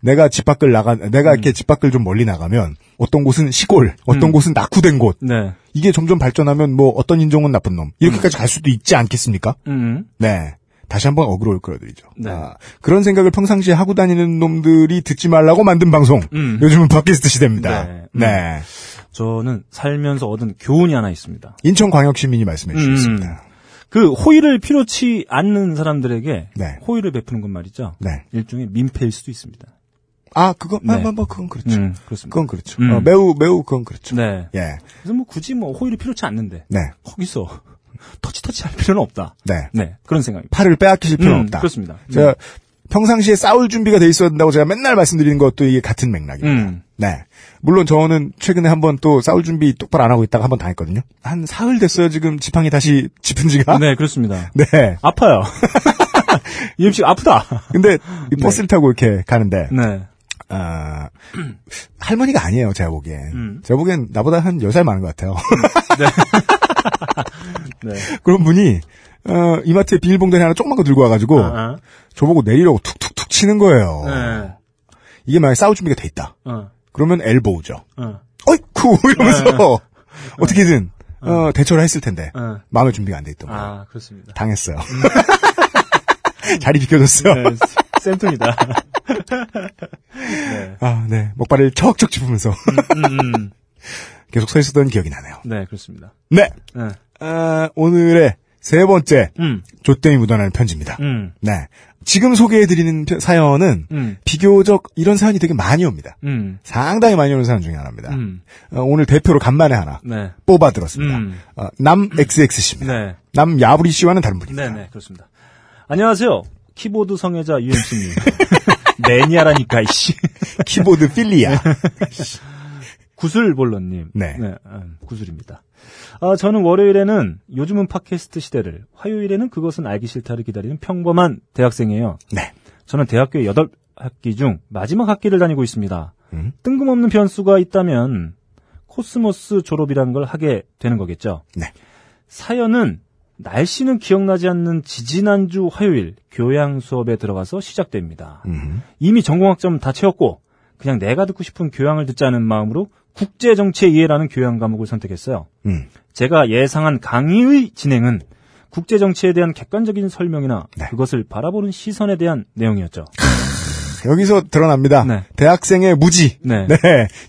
내가 집 밖을 나가, 내가 이렇게 집 밖을 좀 멀리 나가면 어떤 곳은 시골, 어떤 음. 곳은 낙후된 곳. 네. 이게 점점 발전하면 뭐 어떤 인종은 나쁜 놈. 이렇게까지 갈 수도 있지 않겠습니까? 음. 네. 다시 한번 어그로를 끌어드리죠. 네. 아, 그런 생각을 평상시에 하고 다니는 놈들이 듣지 말라고 만든 방송. 음. 요즘은 팟캐스트 시대입니다. 네. 네. 저는 살면서 얻은 교훈이 하나 있습니다. 인천광역 시민이 말씀해 음. 주셨습니다. 그 호의를 필요치 않는 사람들에게 네. 호의를 베푸는 건 말이죠. 네. 일종의 민폐일 수도 있습니다. 아, 그거, 네. 아, 뭐, 뭐, 그건 그렇죠. 음, 그렇습니다. 그건 그렇죠. 음. 어, 매우, 매우 그건 그렇죠. 네. 예. 그래서 뭐 굳이 뭐 호의를 필요치 않는데 네. 거기서 터치터치 할 필요는 없다. 네. 네. 그런 생각입니다. 팔을 빼앗기실 필요는 음, 없다. 그렇습니다. 제가 평상시에 싸울 준비가 돼 있어야 된다고 제가 맨날 말씀드리는 것도 이게 같은 맥락입니다. 음. 네. 물론 저는 최근에 한번 또 싸울 준비 똑바로 안 하고 있다가 한번 당했거든요. 한 사흘 됐어요, 지금 지팡이 다시 짚은 지가. 네, 그렇습니다. 네. 아파요. 이 음식 아프다. 근데 이 버스를 타고 이렇게 가는데 네. 아, 할머니가 아니에요, 제가 보기엔. 음. 제가 보기엔 나보다 한 10살 많은 것 같아요. 네. 그런 분이, 어, 이마트에 비닐봉다리 하나 조그만 거 들고 와가지고, 아, 저보고 내리려고 툭툭툭 치는 거예요. 네. 이게 만약에 싸울 준비가 돼 있다. 어. 그러면 엘보우죠. 어. 어이쿠! 이러면서, 어떻게든, 어, 대처를 했을 텐데, 어. 마음의 준비가 안 돼 있던 거예요. 아, 그렇습니다. 당했어요. 자리 비켜줬어요. 네, 센통이다. 네. 아, 네. 먹발을 척척 짚으면서 음, 음. 계속 서 있었던 기억이 나네요. 네, 그렇습니다. 네. 네. 아, 오늘의 세 번째 음, 조땜이 묻어나는 편지입니다. 음, 네. 지금 소개해드리는 편- 사연은 음, 비교적 이런 사연이 되게 많이 옵니다. 음, 상당히 많이 오는 사연 중에 하나입니다. 음. 어, 오늘 대표로 간만에 하나 네. 뽑아 들었습니다. 음. 어, 남 XX씨입니다. 네. 남 야부리 씨와는 다른 분입니다. 네, 네, 그렇습니다. 안녕하세요. 키보드 성애자 UMC님. 매니아라니까, 이씨. 키보드 philia. 구슬볼러님. 네. 음, 구슬입니다. 아, 저는 월요일에는 요즘은 팟캐스트 시대를, 화요일에는 그것은 알기 싫다를 기다리는 평범한 대학생이에요. 네. 저는 대학교 8학기 중 마지막 학기를 다니고 있습니다. 음. 뜬금없는 변수가 있다면 코스모스 졸업이라는 걸 하게 되는 거겠죠. 네. 사연은 날씨는 기억나지 않는 지지난주 화요일 교양 수업에 들어가서 시작됩니다. 음. 이미 전공학점 다 채웠고 그냥 내가 듣고 싶은 교양을 듣자는 마음으로 국제 정치의 이해라는 교양 과목을 선택했어요. 음. 제가 예상한 강의의 진행은 국제 정치에 대한 객관적인 설명이나 네. 그것을 바라보는 시선에 대한 내용이었죠. 여기서 드러납니다. 네. 대학생의 무지. 네.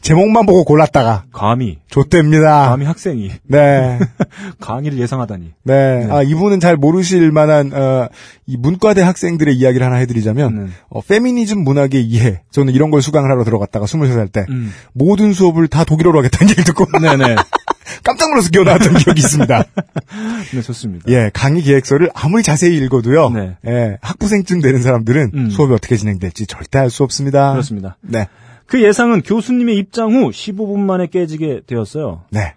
제목만 보고 골랐다가 감히 좆됩니다. 감히 학생이 네. 강의를 예상하다니. 네. 아, 이분은 잘 모르실 만한, 어, 이 문과대 학생들의 이야기를 하나 해드리자면, 네. 어, 페미니즘 문학의 이해. 저는 이런 걸 수강을 하러 들어갔다가 23살 때, 음. 모든 수업을 다 독일어로 하겠다는 얘기를 듣고, 네네. 깜짝 놀라서 기어 나왔던 기억이 있습니다. 네, 좋습니다. 예, 강의 기획서를 아무리 자세히 읽어도요. 네. 예, 학부생쯤 되는 사람들은 음. 수업이 어떻게 진행될지 절대 알 수 없습니다. 그렇습니다. 네. 그 예상은 교수님의 입장 후 15분 만에 깨지게 되었어요. 네.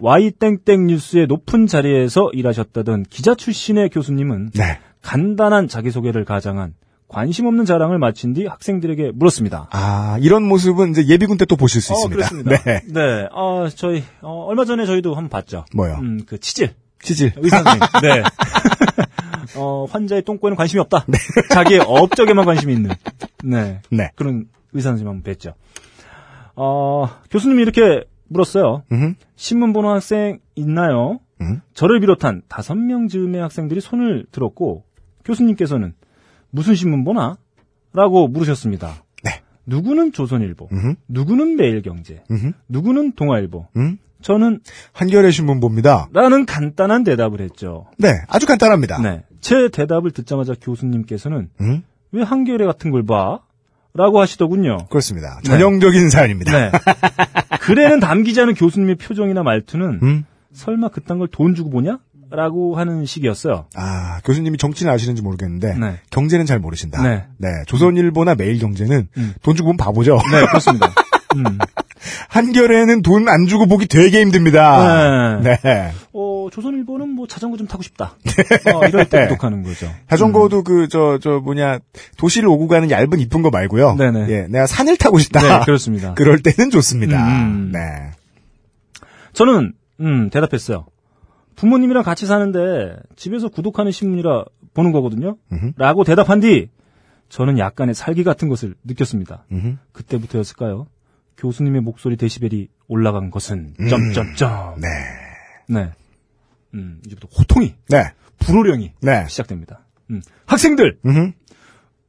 Y땡땡 뉴스의 높은 자리에서 일하셨다던 기자 출신의 교수님은 네. 간단한 자기소개를 가장한 관심 없는 자랑을 마친 뒤 학생들에게 물었습니다. 아, 이런 모습은 이제 예비군 때 또 보실 수 어, 있습니다. 그렇습니다. 네. 네. 어, 저희, 어, 얼마 전에 저희도 한번 봤죠. 뭐요? 음, 그 치질. 치질. 의사 선생님. 네. 어, 환자의 똥꼬에는 관심이 없다. 네. 자기의 업적에만 관심이 있는. 네. 네. 그런 의사 선생님 한번 뵀죠. 어, 교수님이 이렇게 물었어요. 음. 신문 보는 학생 있나요? 음. 저를 비롯한 다섯 명 즈음의 학생들이 손을 들었고 교수님께서는 무슨 신문 보나? 라고 물으셨습니다. 네. 누구는 조선일보, 음. 누구는 매일경제, 음. 누구는 동아일보, 음. 저는 한겨레 신문 봅니다. 라는 간단한 대답을 했죠. 네, 아주 간단합니다. 네. 제 대답을 듣자마자 교수님께서는 음. 왜 한겨레 같은 걸 봐? 라고 하시더군요. 그렇습니다. 전형적인 사연입니다. 네. 글에는 담기지 않은 교수님의 표정이나 말투는 음. 설마 그딴 걸 돈 주고 보냐? 라고 하는 식이었어요. 아, 교수님이 정치는 아시는지 모르겠는데 네. 경제는 잘 모르신다. 네. 조선일보나 매일경제는 음. 돈 주고 보면 바보죠. 네, 그렇습니다. 음. 한겨레는 돈 안 주고 보기 되게 힘듭니다. 네. 네. 어, 조선일보는 뭐 자전거 좀 타고 싶다. 어, 이럴 때 네. 구독하는 거죠. 자전거도 그저 저 뭐냐 도시를 오고 가는 얇은 이쁜 거 말고요. 네네. 예, 내가 산을 타고 싶다. 네, 그렇습니다. 그럴 때는 좋습니다. 음. 네. 저는 음, 대답했어요. 부모님이랑 같이 사는데 집에서 구독하는 신문이라 보는 거거든요. 음흠. 라고 대답한 뒤 저는 약간의 살기 같은 것을 느꼈습니다. 음흠. 그때부터였을까요? 교수님의 목소리 데시벨이 올라간 것은 음. 점점점. 네. 네. 음, 이제부터 호통이 네. 불호령이 네. 시작됩니다. 음, 학생들, 음흠.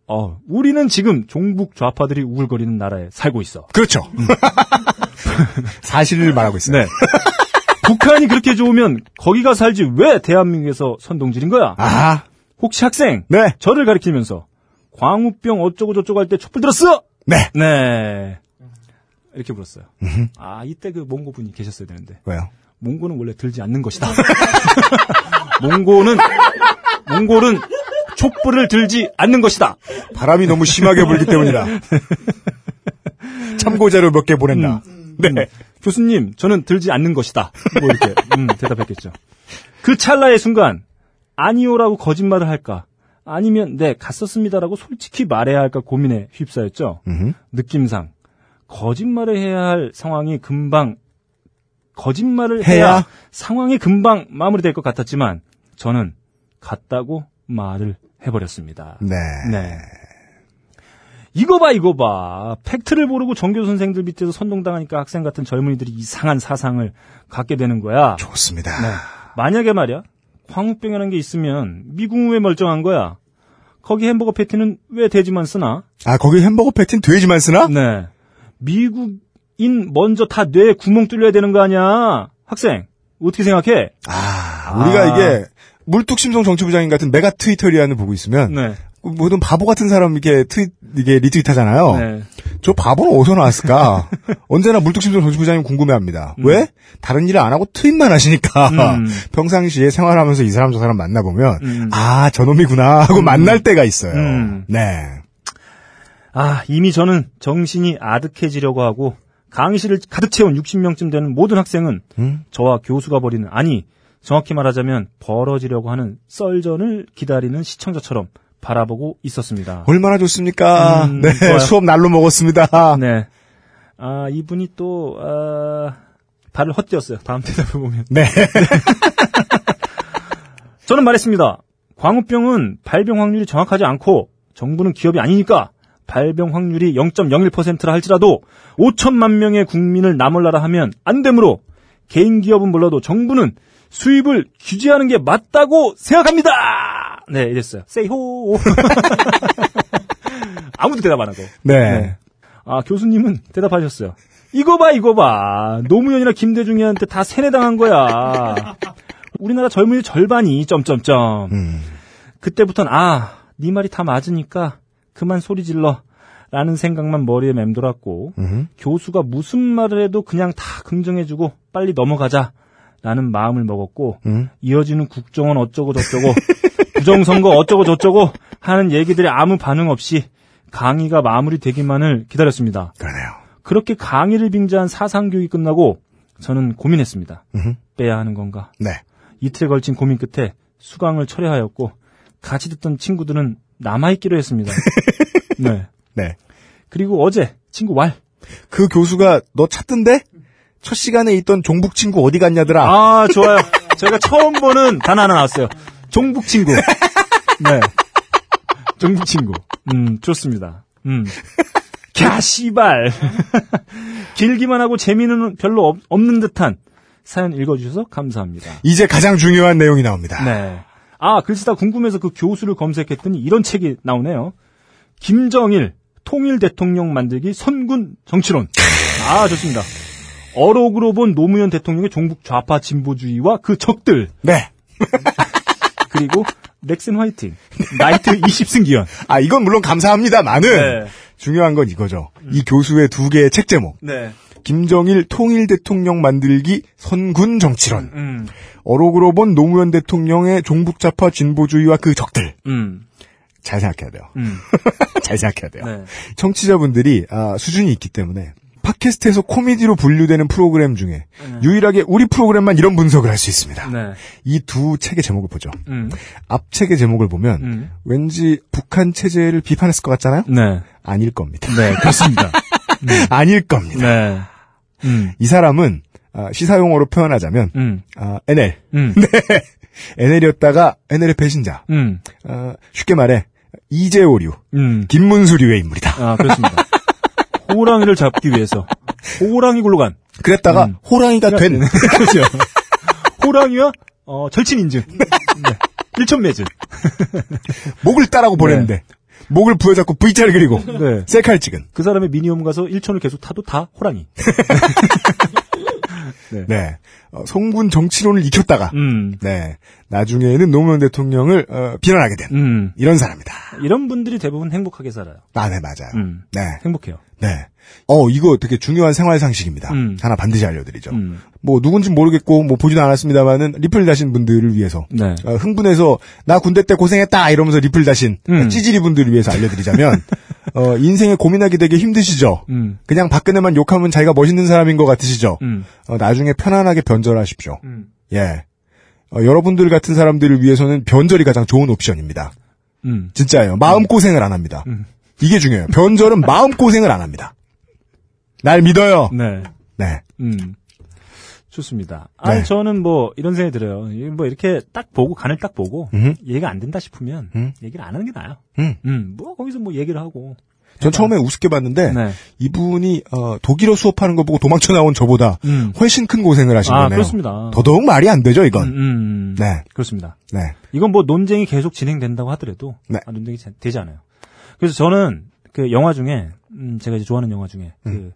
어, 우리는 지금 종북 좌파들이 우글거리는 나라에 살고 있어. 그렇죠. 사실을 말하고 있어요. 네. 북한이 그렇게 좋으면 거기가 살지 왜 대한민국에서 선동질인 거야? 아, 혹시 학생 네. 저를 가리키면서 광우병 어쩌고 저쩌고 할 때 촛불 들었어? 네. 네. 이렇게 불었어요. 아 이때 그 몽고 분이 계셨어야 되는데 왜요? 몽고는 원래 들지 않는 것이다. 몽고는 몽골은 촛불을 들지 않는 것이다. 바람이 너무 심하게 불기 때문이다. 참고자료 몇 개 보냈나. 네. 음, 교수님, 저는 들지 않는 것이다. 뭐 이렇게 음, 대답했겠죠. 그 찰나의 순간 아니오라고 거짓말을 할까? 아니면 네 갔었습니다라고 솔직히 말해야 할까 고민에 휩싸였죠. 음흠. 느낌상 거짓말을 해야 할 상황이 금방 거짓말을 해야, 해야? 상황이 금방 마무리될 것 같았지만 저는 갔다고 말을 해버렸습니다. 네. 네. 이거 봐, 이거 봐. 팩트를 모르고 전교 선생들 밑에서 선동당하니까 학생 같은 젊은이들이 이상한 사상을 갖게 되는 거야. 좋습니다. 네. 만약에 말이야, 광우병이라는 게 있으면 미궁 왜 멀쩡한 거야? 거기 햄버거 패티는 왜 돼지만 쓰나? 아, 거기 햄버거 패티는 돼지만 쓰나? 네. 미국인 먼저 다 뇌에 구멍 뚫려야 되는 거 아니야? 학생, 어떻게 생각해? 아, 우리가 아. 이게 물뚝심송 정치부장님 같은 메가 트위터리안을 보고 있으면 네. 모든 바보 같은 사람 이렇게 트윗 이게 리트윗하잖아요. 네. 저 바보는 어디서 나왔을까? 언제나 물뚝심송 정치부장님 궁금해합니다. 왜? 다른 일을 안 하고 트윗만 하시니까 음. 평상시에 생활하면서 이 사람 저 사람 만나 보면 음. 아 저놈이구나 하고 만날 때가 있어요. 음. 네. 아, 이미 저는 정신이 아득해지려고 하고 강의실을 가득 채운 60명쯤 되는 모든 학생은 음? 저와 교수가 벌이는 아니 정확히 말하자면 벌어지려고 하는 썰전을 기다리는 시청자처럼 바라보고 있었습니다. 얼마나 좋습니까? 음, 네, 좋아요. 수업 날로 먹었습니다. 네. 아, 이분이 또 아, 발을 헛디었어요. 다음 대답을 보면. 네. 저는 말했습니다. 광우병은 발병 확률이 정확하지 않고 정부는 기업이 아니니까 발병 확률이 0.01%라 할지라도 5천만 명의 국민을 나몰라라 하면 안 되므로 개인 기업은 몰라도 정부는 수입을 규제하는 게 맞다고 생각합니다. 네, 이랬어요. 세이호. 아무도 대답 안 하고. 네. 아, 교수님은 대답하셨어요. 이거 봐, 이거 봐. 노무현이나 김대중이한테 다 세뇌당한 거야. 우리나라 젊은이 절반이 점점점. 음. 그때부터는 아, 네 말이 다 맞으니까 그만 소리 질러. 라는 생각만 머리에 맴돌았고 음. 교수가 무슨 말을 해도 그냥 다 긍정해주고 빨리 넘어가자 라는 마음을 먹었고 음. 이어지는 국정원 어쩌고 저쩌고 부정선거 어쩌고 저쩌고 하는 얘기들이 아무 반응 없이 강의가 마무리되기만을 기다렸습니다. 그러네요. 그렇게 강의를 빙자한 사상교육이 끝나고 저는 고민했습니다. 음흠. 빼야 하는 건가? 네. 이틀에 걸친 고민 끝에 수강을 철회하였고 같이 듣던 친구들은 남아있기로 했습니다. 네. 네. 그리고 어제 친구 왈. 그 교수가 너 찾던데? 첫 시간에 있던 종북 친구 어디 갔냐더라. 아, 좋아요. 저희가 처음 보는 단어 하나 나왔어요. 종북 친구. 네. 종북 친구. 음, 좋습니다. 음. 캬, 씨발. 길기만 하고 재미는 별로 없, 없는 듯한 사연 읽어주셔서 감사합니다. 이제 가장 중요한 내용이 나옵니다. 네. 아, 글쓰다 궁금해서 그 교수를 검색했더니 이런 책이 나오네요. 김정일 통일 대통령 만들기 선군 정치론. 아, 좋습니다. 어록으로 본 노무현 대통령의 종북 좌파 진보주의와 그 적들. 네. 그리고 렉슨 화이팅. 나이트 20승 기원. 아, 이건 물론 감사합니다만은 네. 중요한 건 이거죠. 이 교수의 두 개의 책 제목. 네. 김정일 통일 대통령 만들기 선군 정치론. 음. 어록으로 본 노무현 대통령의 종북좌파 진보주의와 그 적들. 음. 잘 생각해야 돼요. 음. 잘 생각해야 돼요. 네. 청취자분들이 아, 수준이 있기 때문에 팟캐스트에서 코미디로 분류되는 프로그램 중에 유일하게 우리 프로그램만 이런 분석을 할 수 있습니다. 네. 이두 책의 제목을 보죠. 음. 앞 책의 제목을 보면 음. 왠지 북한 체제를 비판했을 것 같잖아요? 네. 아닐 겁니다. 네, 그렇습니다. 아닐 겁니다. 네. 음. 이 사람은 아, 시사용어로 표현하자면 음. 아, NL, 음. NL이었다가 NL의 배신자. 음. 아, 쉽게 말해 이재오류, 음. 김문수류의 인물이다. 아, 그렇습니다. 호랑이를 잡기 위해서 호랑이 굴로 간 그랬다가 음. 호랑이가 된 그렇죠. 호랑이와 어, 절친 인증. 네. 일천 매즈. 목을 따라고 보냈는데 목을 부여잡고 V자를 그리고 네. 셀카를 찍은. 그 사람의 미니홈 가서 일촌을 계속 타도 다 호랑이. 네. 어, 성군 정치론을 익혔다가 음. 네. 나중에는 노무현 대통령을 어, 비난하게 된 음. 이런 사람이다. 이런 분들이 대부분 행복하게 살아요. 아, 네, 맞아요. 음. 네. 행복해요. 네. 어, 이거 되게 중요한 생활 상식입니다. 음. 하나 반드시 알려드리죠. 음. 뭐, 누군지 모르겠고, 뭐, 보지도 않았습니다만은, 리플 다신 분들을 위해서, 네. 어, 흥분해서, 나 군대 때 고생했다! 이러면서 리플 다신, 음. 찌질이 분들을 위해서 알려드리자면, 어, 인생에 고민하기 되게 힘드시죠? 음. 그냥 박근혜만 욕하면 자기가 멋있는 사람인 것 같으시죠? 음. 어, 나중에 편안하게 변절하십시오. 음. 예. 어, 여러분들 같은 사람들을 위해서는 변절이 가장 좋은 옵션입니다. 음. 진짜예요. 마음 고생을 안 합니다. 음. 이게 중요해요. 변절은 마음 고생을 안 합니다. 날 믿어요. 네. 네. 음. 좋습니다. 네. 아니, 저는 뭐, 이런 생각이 들어요. 뭐, 이렇게 딱 보고, 간을 딱 보고, 음. 얘기가 안 된다 싶으면, 음. 얘기를 안 하는 게 나아요. 음. 음, 뭐, 거기서 뭐 얘기를 하고. 전 처음에 우습게 봤는데 네. 이분이 어, 독일어 수업하는 거 보고 도망쳐 나온 저보다 음. 훨씬 큰 고생을 하신 아, 거네요. 그렇습니다. 더더욱 말이 안 되죠, 음, 이건. 음. 네. 그렇습니다. 네. 이건 뭐 논쟁이 계속 진행된다고 하더라도 네. 아, 논쟁이 자- 되지 않아요. 그래서 저는 그 영화 중에 음, 제가 이제 좋아하는 영화 중에 그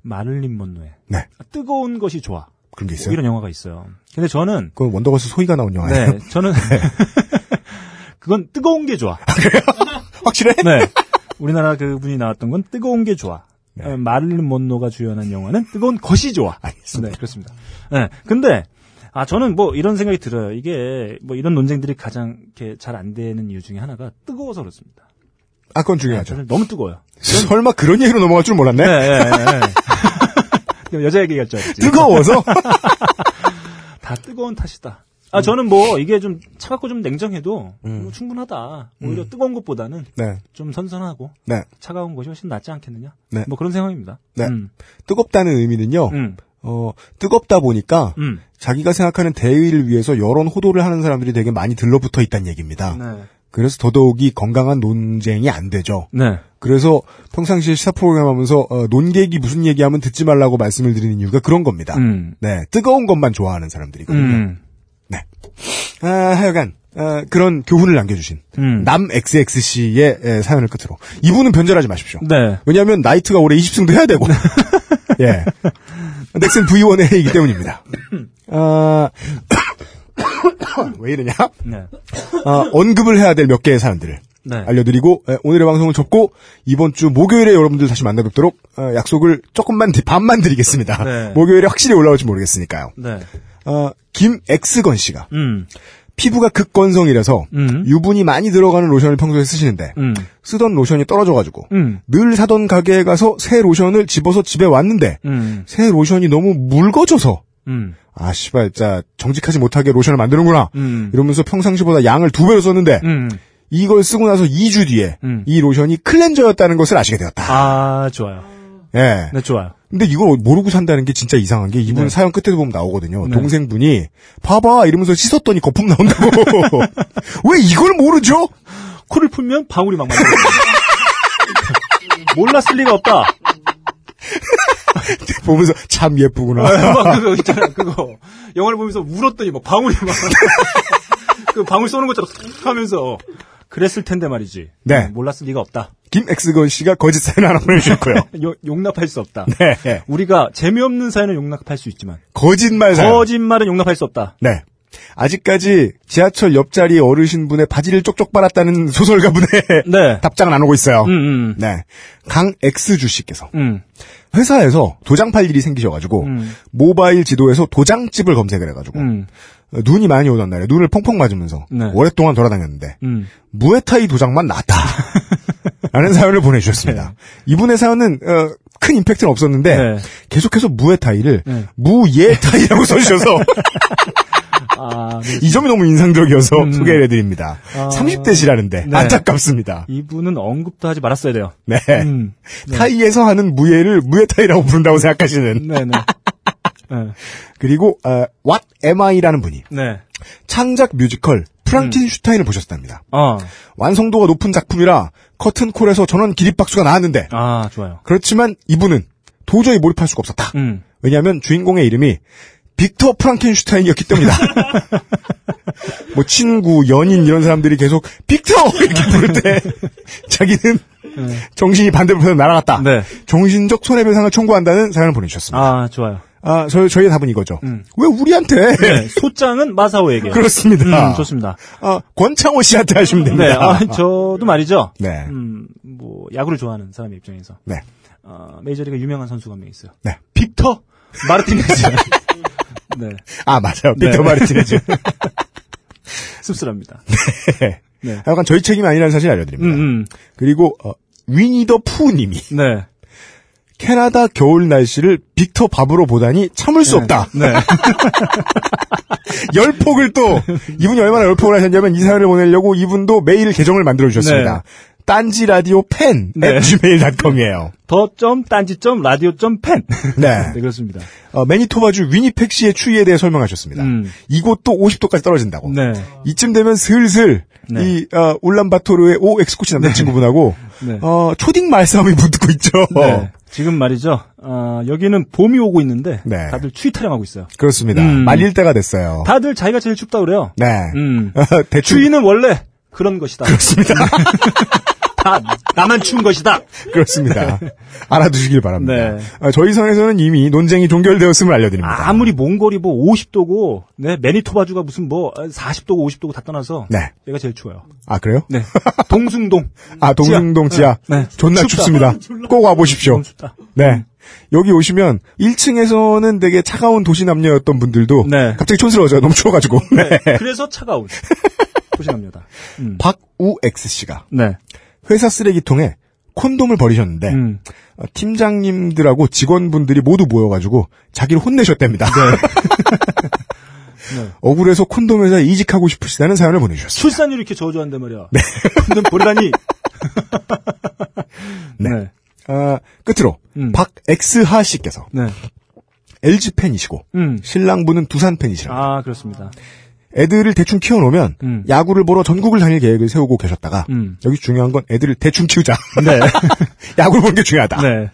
마를린 먼로의 네. 아, 뜨거운 것이 좋아 그런 게 있어요. 이런 영화가 있어요. 근데 저는 그건 원더걸스 소희가 나온 영화예요. 네 저는 그건 뜨거운 게 좋아. 확실해? 네. 우리나라 그 분이 나왔던 건 뜨거운 게 좋아. 네. 어, 마릴린 먼로가 주연한 영화는 뜨거운 것이 좋아. 알겠습니다. 네, 그렇습니다. 네. 근데 아 저는 뭐 이런 생각이 들어요. 이게 뭐 이런 논쟁들이 가장 이렇게 잘 안 되는 이유 중에 하나가 뜨거워서 그렇습니다. 아, 그건 네, 중요하죠. 저는 너무 뜨거워요. 설마 그런 얘기로 넘어갈 줄 몰랐네? 네, 네, 네. 그럼 여자 줄 알았지. 뜨거워서? 다 뜨거운 탓이다. 아 저는 뭐 이게 좀 차갑고 좀 냉정해도 뭐 충분하다. 오히려 뜨거운 것보다는 네. 좀 선선하고 네. 차가운 것이 훨씬 낫지 않겠느냐. 네. 뭐 그런 생각입니다. 네. 음, 뜨겁다는 의미는요, 음, 어, 뜨겁다 보니까 음. 자기가 생각하는 대의를 위해서 여론 호도를 하는 사람들이 되게 많이 들러붙어 있다는 얘기입니다. 네. 그래서 더더욱이 건강한 논쟁이 안 되죠. 네. 그래서 평상시에 시사 프로그램 하면서 어, 논객이 무슨 얘기하면 듣지 말라고 말씀을 드리는 이유가 그런 겁니다. 음. 네, 뜨거운 것만 좋아하는 사람들이거든요. 음. 네. 아, 하여간 어, 그런 교훈을 남겨주신 음. 남 XXC의 예, 사연을 끝으로 이분은 변절하지 마십시오. 네. 왜냐하면 나이트가 올해 20승도 해야 되고 예 넥슨 V1A이기 때문입니다. 아, 왜 이러냐? 네. 아, 언급을 해야 될 몇 개의 사연들을 네. 알려드리고 에, 오늘의 방송을 접고 이번 주 목요일에 여러분들 다시 만나 뵙도록 어, 약속을 조금만 드- 반만 드리겠습니다. 네. 목요일에 확실히 올라올지 모르겠으니까요. 네. 어, 김엑스건 씨가 음. 피부가 극건성이라서 음. 유분이 많이 들어가는 로션을 평소에 쓰시는데 음. 쓰던 로션이 떨어져가지고 음. 늘 사던 가게에 가서 새 로션을 집어서 집에 왔는데 음. 새 로션이 너무 묽어져서 음. 아 씨발 진짜 정직하지 못하게 로션을 만드는구나 음. 이러면서 평상시보다 양을 두 배로 썼는데 음. 이걸 쓰고 나서 2주 뒤에 음. 이 로션이 클렌저였다는 것을 아시게 되었다. 아, 좋아요. 예. 네, 좋아요. 근데 이걸 모르고 산다는 게 진짜 이상한 게 이분 네. 사연 끝에도 보면 나오거든요. 네. 동생분이 봐봐 이러면서 씻었더니 거품 나온다고. 왜 이걸 모르죠? 코를 풀면 방울이 막 맞아요. 몰랐을 리가 없다. 보면서 참 예쁘구나. 막 그거 있잖아, 그거. 영화를 보면서 울었더니 막 방울이 막. 그 방울 쏘는 것처럼 툭 하면서. 그랬을 텐데 말이지. 네. 몰랐을 리가 없다. 김엑스건 씨가 거짓 사연 하나 보내주셨고요. 요- 용납할 수 없다. 네. 우리가 재미없는 사연은 용납할 수 있지만 거짓말 사연. 거짓말은 용납할 수 없다. 네. 아직까지 지하철 옆자리 어르신분의 바지를 쪽쪽 빨았다는 소설가분의 네. 답장은 안 오고 있어요. 음, 음, 네. 강엑스주 씨께서 음, 회사에서 도장 팔 일이 생기셔가지고 음. 모바일 지도에서 도장집을 검색을 해가지고 음, 어, 눈이 많이 오던 날에 눈을 펑펑 맞으면서 네. 오랫동안 돌아다녔는데 음. 무에타이 도장만 나왔다. 라는 사연을 보내주셨습니다. 이분의 사연은 어, 큰 임팩트는 없었는데 네. 계속해서 무에타이를 네. 무예타이라고 써주셔서 아, 네. 이 점이 너무 인상적이어서 음. 소개를 해드립니다. 아. 30대시라는데 네. 안타깝습니다. 이분은 언급도 하지 말았어야 돼요. 네. 음. 타이에서 하는 무예를 무에타이라고 부른다고 생각하시는 네, 네. 네. 그리고 어, What Am I라는 분이 네. 창작 뮤지컬 프랑켄슈타인을 보셨답니다. 어. 완성도가 높은 작품이라 커튼콜에서 전원 기립박수가 나왔는데 아, 좋아요. 그렇지만 이분은 도저히 몰입할 수가 없었다. 음. 왜냐하면 주인공의 이름이 빅터 프랑켄슈타인이었기 때문이다. 뭐 친구, 연인 이런 사람들이 계속 빅터 이렇게 부를 때 자기는 정신이 반대로 날아갔다. 네. 정신적 손해배상을 청구한다는 사연을 보내주셨습니다. 아, 좋아요. 아, 저, 저희의 답은 이거죠. 음. 왜 우리한테? 네. 소장은 마사오에게. 그렇습니다. 음, 좋습니다. 아, 권창호 씨한테 하시면 네. 됩니다. 아, 저도 말이죠. 네. 음, 뭐, 야구를 좋아하는 사람의 입장에서. 네. 어, 메이저리그 유명한 선수가 한 명 있어요. 네. 빅터 마르티네즈. 네. 아, 맞아요. 네. 빅터 마르티네즈. 씁쓸합니다. 네. 약간 저희 책임이 아니라는 사실 알려드립니다. 음, 음. 그리고, 어, 위니 더 푸님이 네. 캐나다 겨울 날씨를 빅터 밥으로 보다니 참을 수 없다. 네. 열폭을 또 이분이 얼마나 열폭을 하셨냐면 이 사연을 보내려고 이분도 메일 계정을 만들어 주셨습니다. 딴지 라디오 팬 네. gmail.com이에요. 더점 딴지 점 라디오 점 펜. 네. 네, 그렇습니다. 어, 매니토바주 위니펙 시의 추위에 대해 설명하셨습니다. 음. 이곳도 50도까지 떨어진다고. 네. 이쯤 되면 슬슬 네. 이 어, 울란바토르의 오 엑스코치 남자친구분하고 네. 어, 초딩 말싸움이 붙고 있죠. 네. 지금 말이죠. 어, 여기는 봄이 오고 있는데 네. 다들 추위 타령하고 있어요. 그렇습니다. 음. 말릴 때가 됐어요. 다들 자기가 제일 춥다 그래요. 네. 음. 추위는 원래 그런 것이다. 그렇습니다. 다 나만 추운 것이다. 그렇습니다. 알아두시길 바랍니다. 네. 어, 저희 선에서는 이미 논쟁이 종결되었음을 알려드립니다. 아무리 몽골이 뭐 50도고, 네, 매니토바주가 무슨 뭐 40도고 50도고 다 떠나서 네. 얘가 제일 추워요. 아 그래요? 네. 동숭동. 아 동릉동 지하 네. 네. 존나 춥다. 춥습니다. 꼭 와보십시오. 네. 여기 오시면 1층에서는 되게 차가운 도시 남녀였던 분들도 네. 갑자기 촌스러워져요. 너무 추워가지고. 네. 네. 그래서 차가운. 고시납니다. 음. 박우X 씨가 네. 회사 쓰레기통에 콘돔을 버리셨는데 음. 어, 팀장님들하고 직원분들이 모두 모여가지고 자기를 혼내셨답니다. 네. 억울해서 콘돔 회사에 이직하고 싶으시다는 사연을 보내주셨습니다. 출산율 이렇게 저조한단 말이야. 네. 근데 보라니. 네. 네. 아, 끝으로 음. 박X하 씨께서 네. LG 팬이시고 음. 신랑분은 두산 팬이시라 아, 그렇습니다. 애들을 대충 키워놓으면 음. 야구를 보러 전국을 다닐 계획을 세우고 계셨다가 음. 여기 중요한 건 애들을 대충 키우자. 네. 야구를 보는 게 중요하다. 네.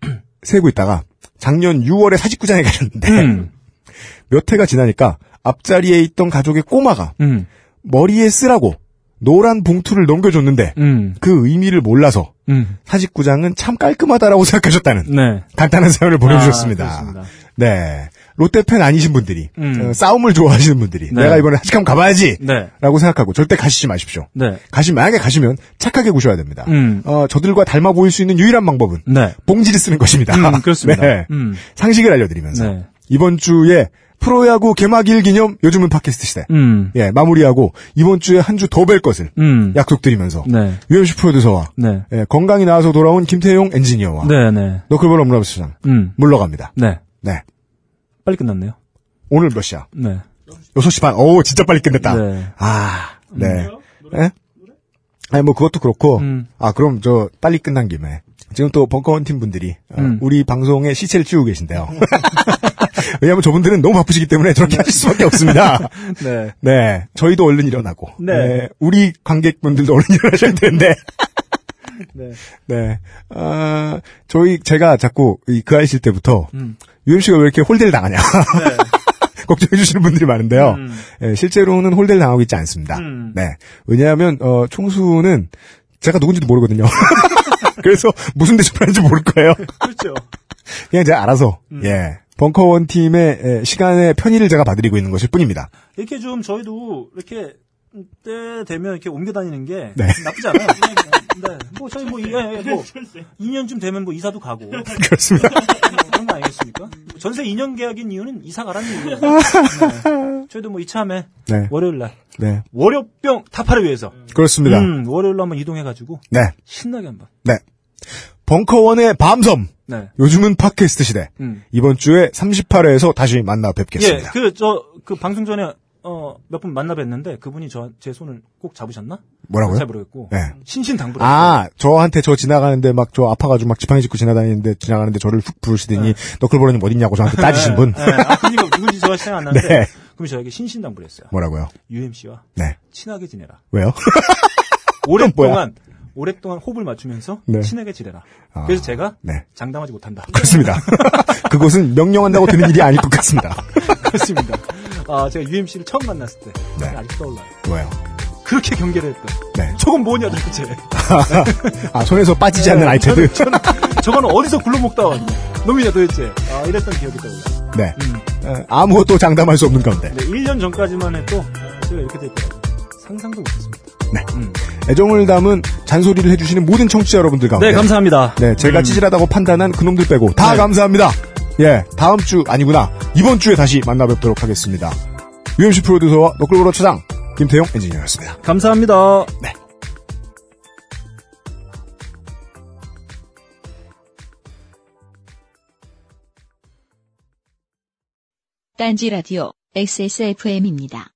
세고 있다가 작년 6월에 사직구장에 가셨는데 음. 몇 해가 지나니까 앞자리에 있던 가족의 꼬마가 음. 머리에 쓰라고 노란 봉투를 넘겨줬는데 음. 그 의미를 몰라서 음. 사직구장은 참 깔끔하다라고 생각하셨다는 네. 간단한 사연을 보내주셨습니다. 아. 네. 롯데 팬 아니신 분들이, 음. 어, 싸움을 좋아하시는 분들이, 네. 내가 이번에 사직함 가봐야지! 네. 라고 생각하고 절대 가시지 마십시오. 네. 가시, 만약에 가시면 착하게 구셔야 됩니다. 음. 어, 저들과 닮아 보일 수 있는 유일한 방법은 네. 봉지를 쓰는 것입니다. 음, 그렇습니다. 네. 음. 상식을 알려드리면서 네. 이번 주에 프로야구 개막일 기념 요즘은 팟캐스트 시대. 음. 예, 마무리하고 이번 주에 한 주 더 뵐 것을 음. 약속드리면서 네. UMC 프로듀서와 네. 예, 건강히 나와서 돌아온 김태용 엔지니어와. 너클볼 업무라부 시장 음. 물러갑니다. 네. 네. 빨리 끝났네요. 오늘 몇 시야? 네. 6시 반. 오, 진짜 빨리 끝냈다. 네. 아, 네. 예? 아니, 뭐, 그것도 그렇고. 음. 아, 그럼 저, 빨리 끝난 김에. 지금 또 벙커원 팀 분들이, 어, 음. 우리 방송에 시체를 치우고 계신데요. 왜냐면 저분들은 너무 바쁘시기 때문에 저렇게 하실 수밖에 없습니다. 네. 네. 저희도 얼른 일어나고. 네. 우리 관객분들도 얼른 일어나셔야 되는데. 네. 네. 아, 저희, 제가 자꾸 이그 아이실 때부터, 음. UMC가 왜 이렇게 홀대를 당하냐. 네. 걱정해 주시는 분들이 많은데요. 음. 예, 실제로는 홀대를 당하고 있지 않습니다. 음. 네. 왜냐하면, 어, 총수는 제가 누군지도 모르거든요. 그래서 무슨 대접을 하는지 모를 거예요. 그렇죠. 그냥 제가 알아서, 음. 예. 벙커원 팀의 예, 시간의 편의를 제가 봐드리고 있는 것일 뿐입니다. 이렇게 좀 저희도 이렇게 때 되면 이렇게 옮겨 다니는 게 네. 나쁘지 않아요. 네. 뭐 저희 뭐, 이- 예, 예, 뭐 2년쯤 되면 뭐 이사도 가고 뭐 그렇습니다. 그런 거 아니겠습니까? 전세 2년 계약인 이유는 이사 가라는 이유예요. 네. 저희도 뭐 이참에 네. 월요일 날 네. 월요병 타파를 위해서 그렇습니다. 음, 월요일로 한번 이동해 가지고 네. 신나게 한번. 네. 벙커원의 밤섬. 네. 요즘은 팟캐스트 시대. 음. 이번 주에 38회에서 다시 만나 뵙겠습니다. 예, 그 저 그 방송 전에 어 몇 분 만나 뵀는데 그분이 저 제 손을 꼭 잡으셨나? 뭐라고요? 잘 모르겠고 네. 신신당부를 아, 저한테 저 지나가는데 막 저 아파가지고 막 지팡이 짚고 지나다니는데 지나가는데 저를 훅 부르시더니 너클보러님 어딨냐고 저한테 따지신 분. 네, 아, 그니까 누군지 저가 생각 안 나는데 네. 그럼 저에게 신신당부를 했어요. 뭐라고요? UMC와 네. 친하게 지내라. 왜요? 오랫동안 오랫동안 호흡을 맞추면서 네. 친하게 지내라. 아, 그래서 제가 네. 장담하지 못한다. 그렇습니다. 그것은 명령한다고 되는 일이 아닐 것 같습니다. 그렇습니다. 아, 제가 UMC를 처음 만났을 때 네. 아직 떠올라요. 뭐예요? 그렇게 경계를 했던. 네. 저건 뭐냐 도대체. 아, 손에서 빠지지 않는 아이패드? 저는, 저는, 저거는 어디서 굴러먹다온 놈이냐 도대체. 아, 이랬던 기억이 떠올라요. 네. 음. 어, 아무것도 장담할 수 없는 가운데. 네, 1년 전까지만 해도 제가 이렇게 됐더라고요. 상상도 못했습니다. 네. 음. 애정을 담은 잔소리를 해주시는 모든 청취자 여러분들 가운데. 네, 감사합니다. 네, 제가 음. 찌질하다고 판단한 그놈들 빼고 다 네. 감사합니다. 예, 다음 주 아니구나. 이번 주에 다시 만나 뵙도록 하겠습니다. UMC 프로듀서와 너클보러 차장 김태용 엔지니어였습니다. 감사합니다. 네. 딴지 라디오 XSFM입니다.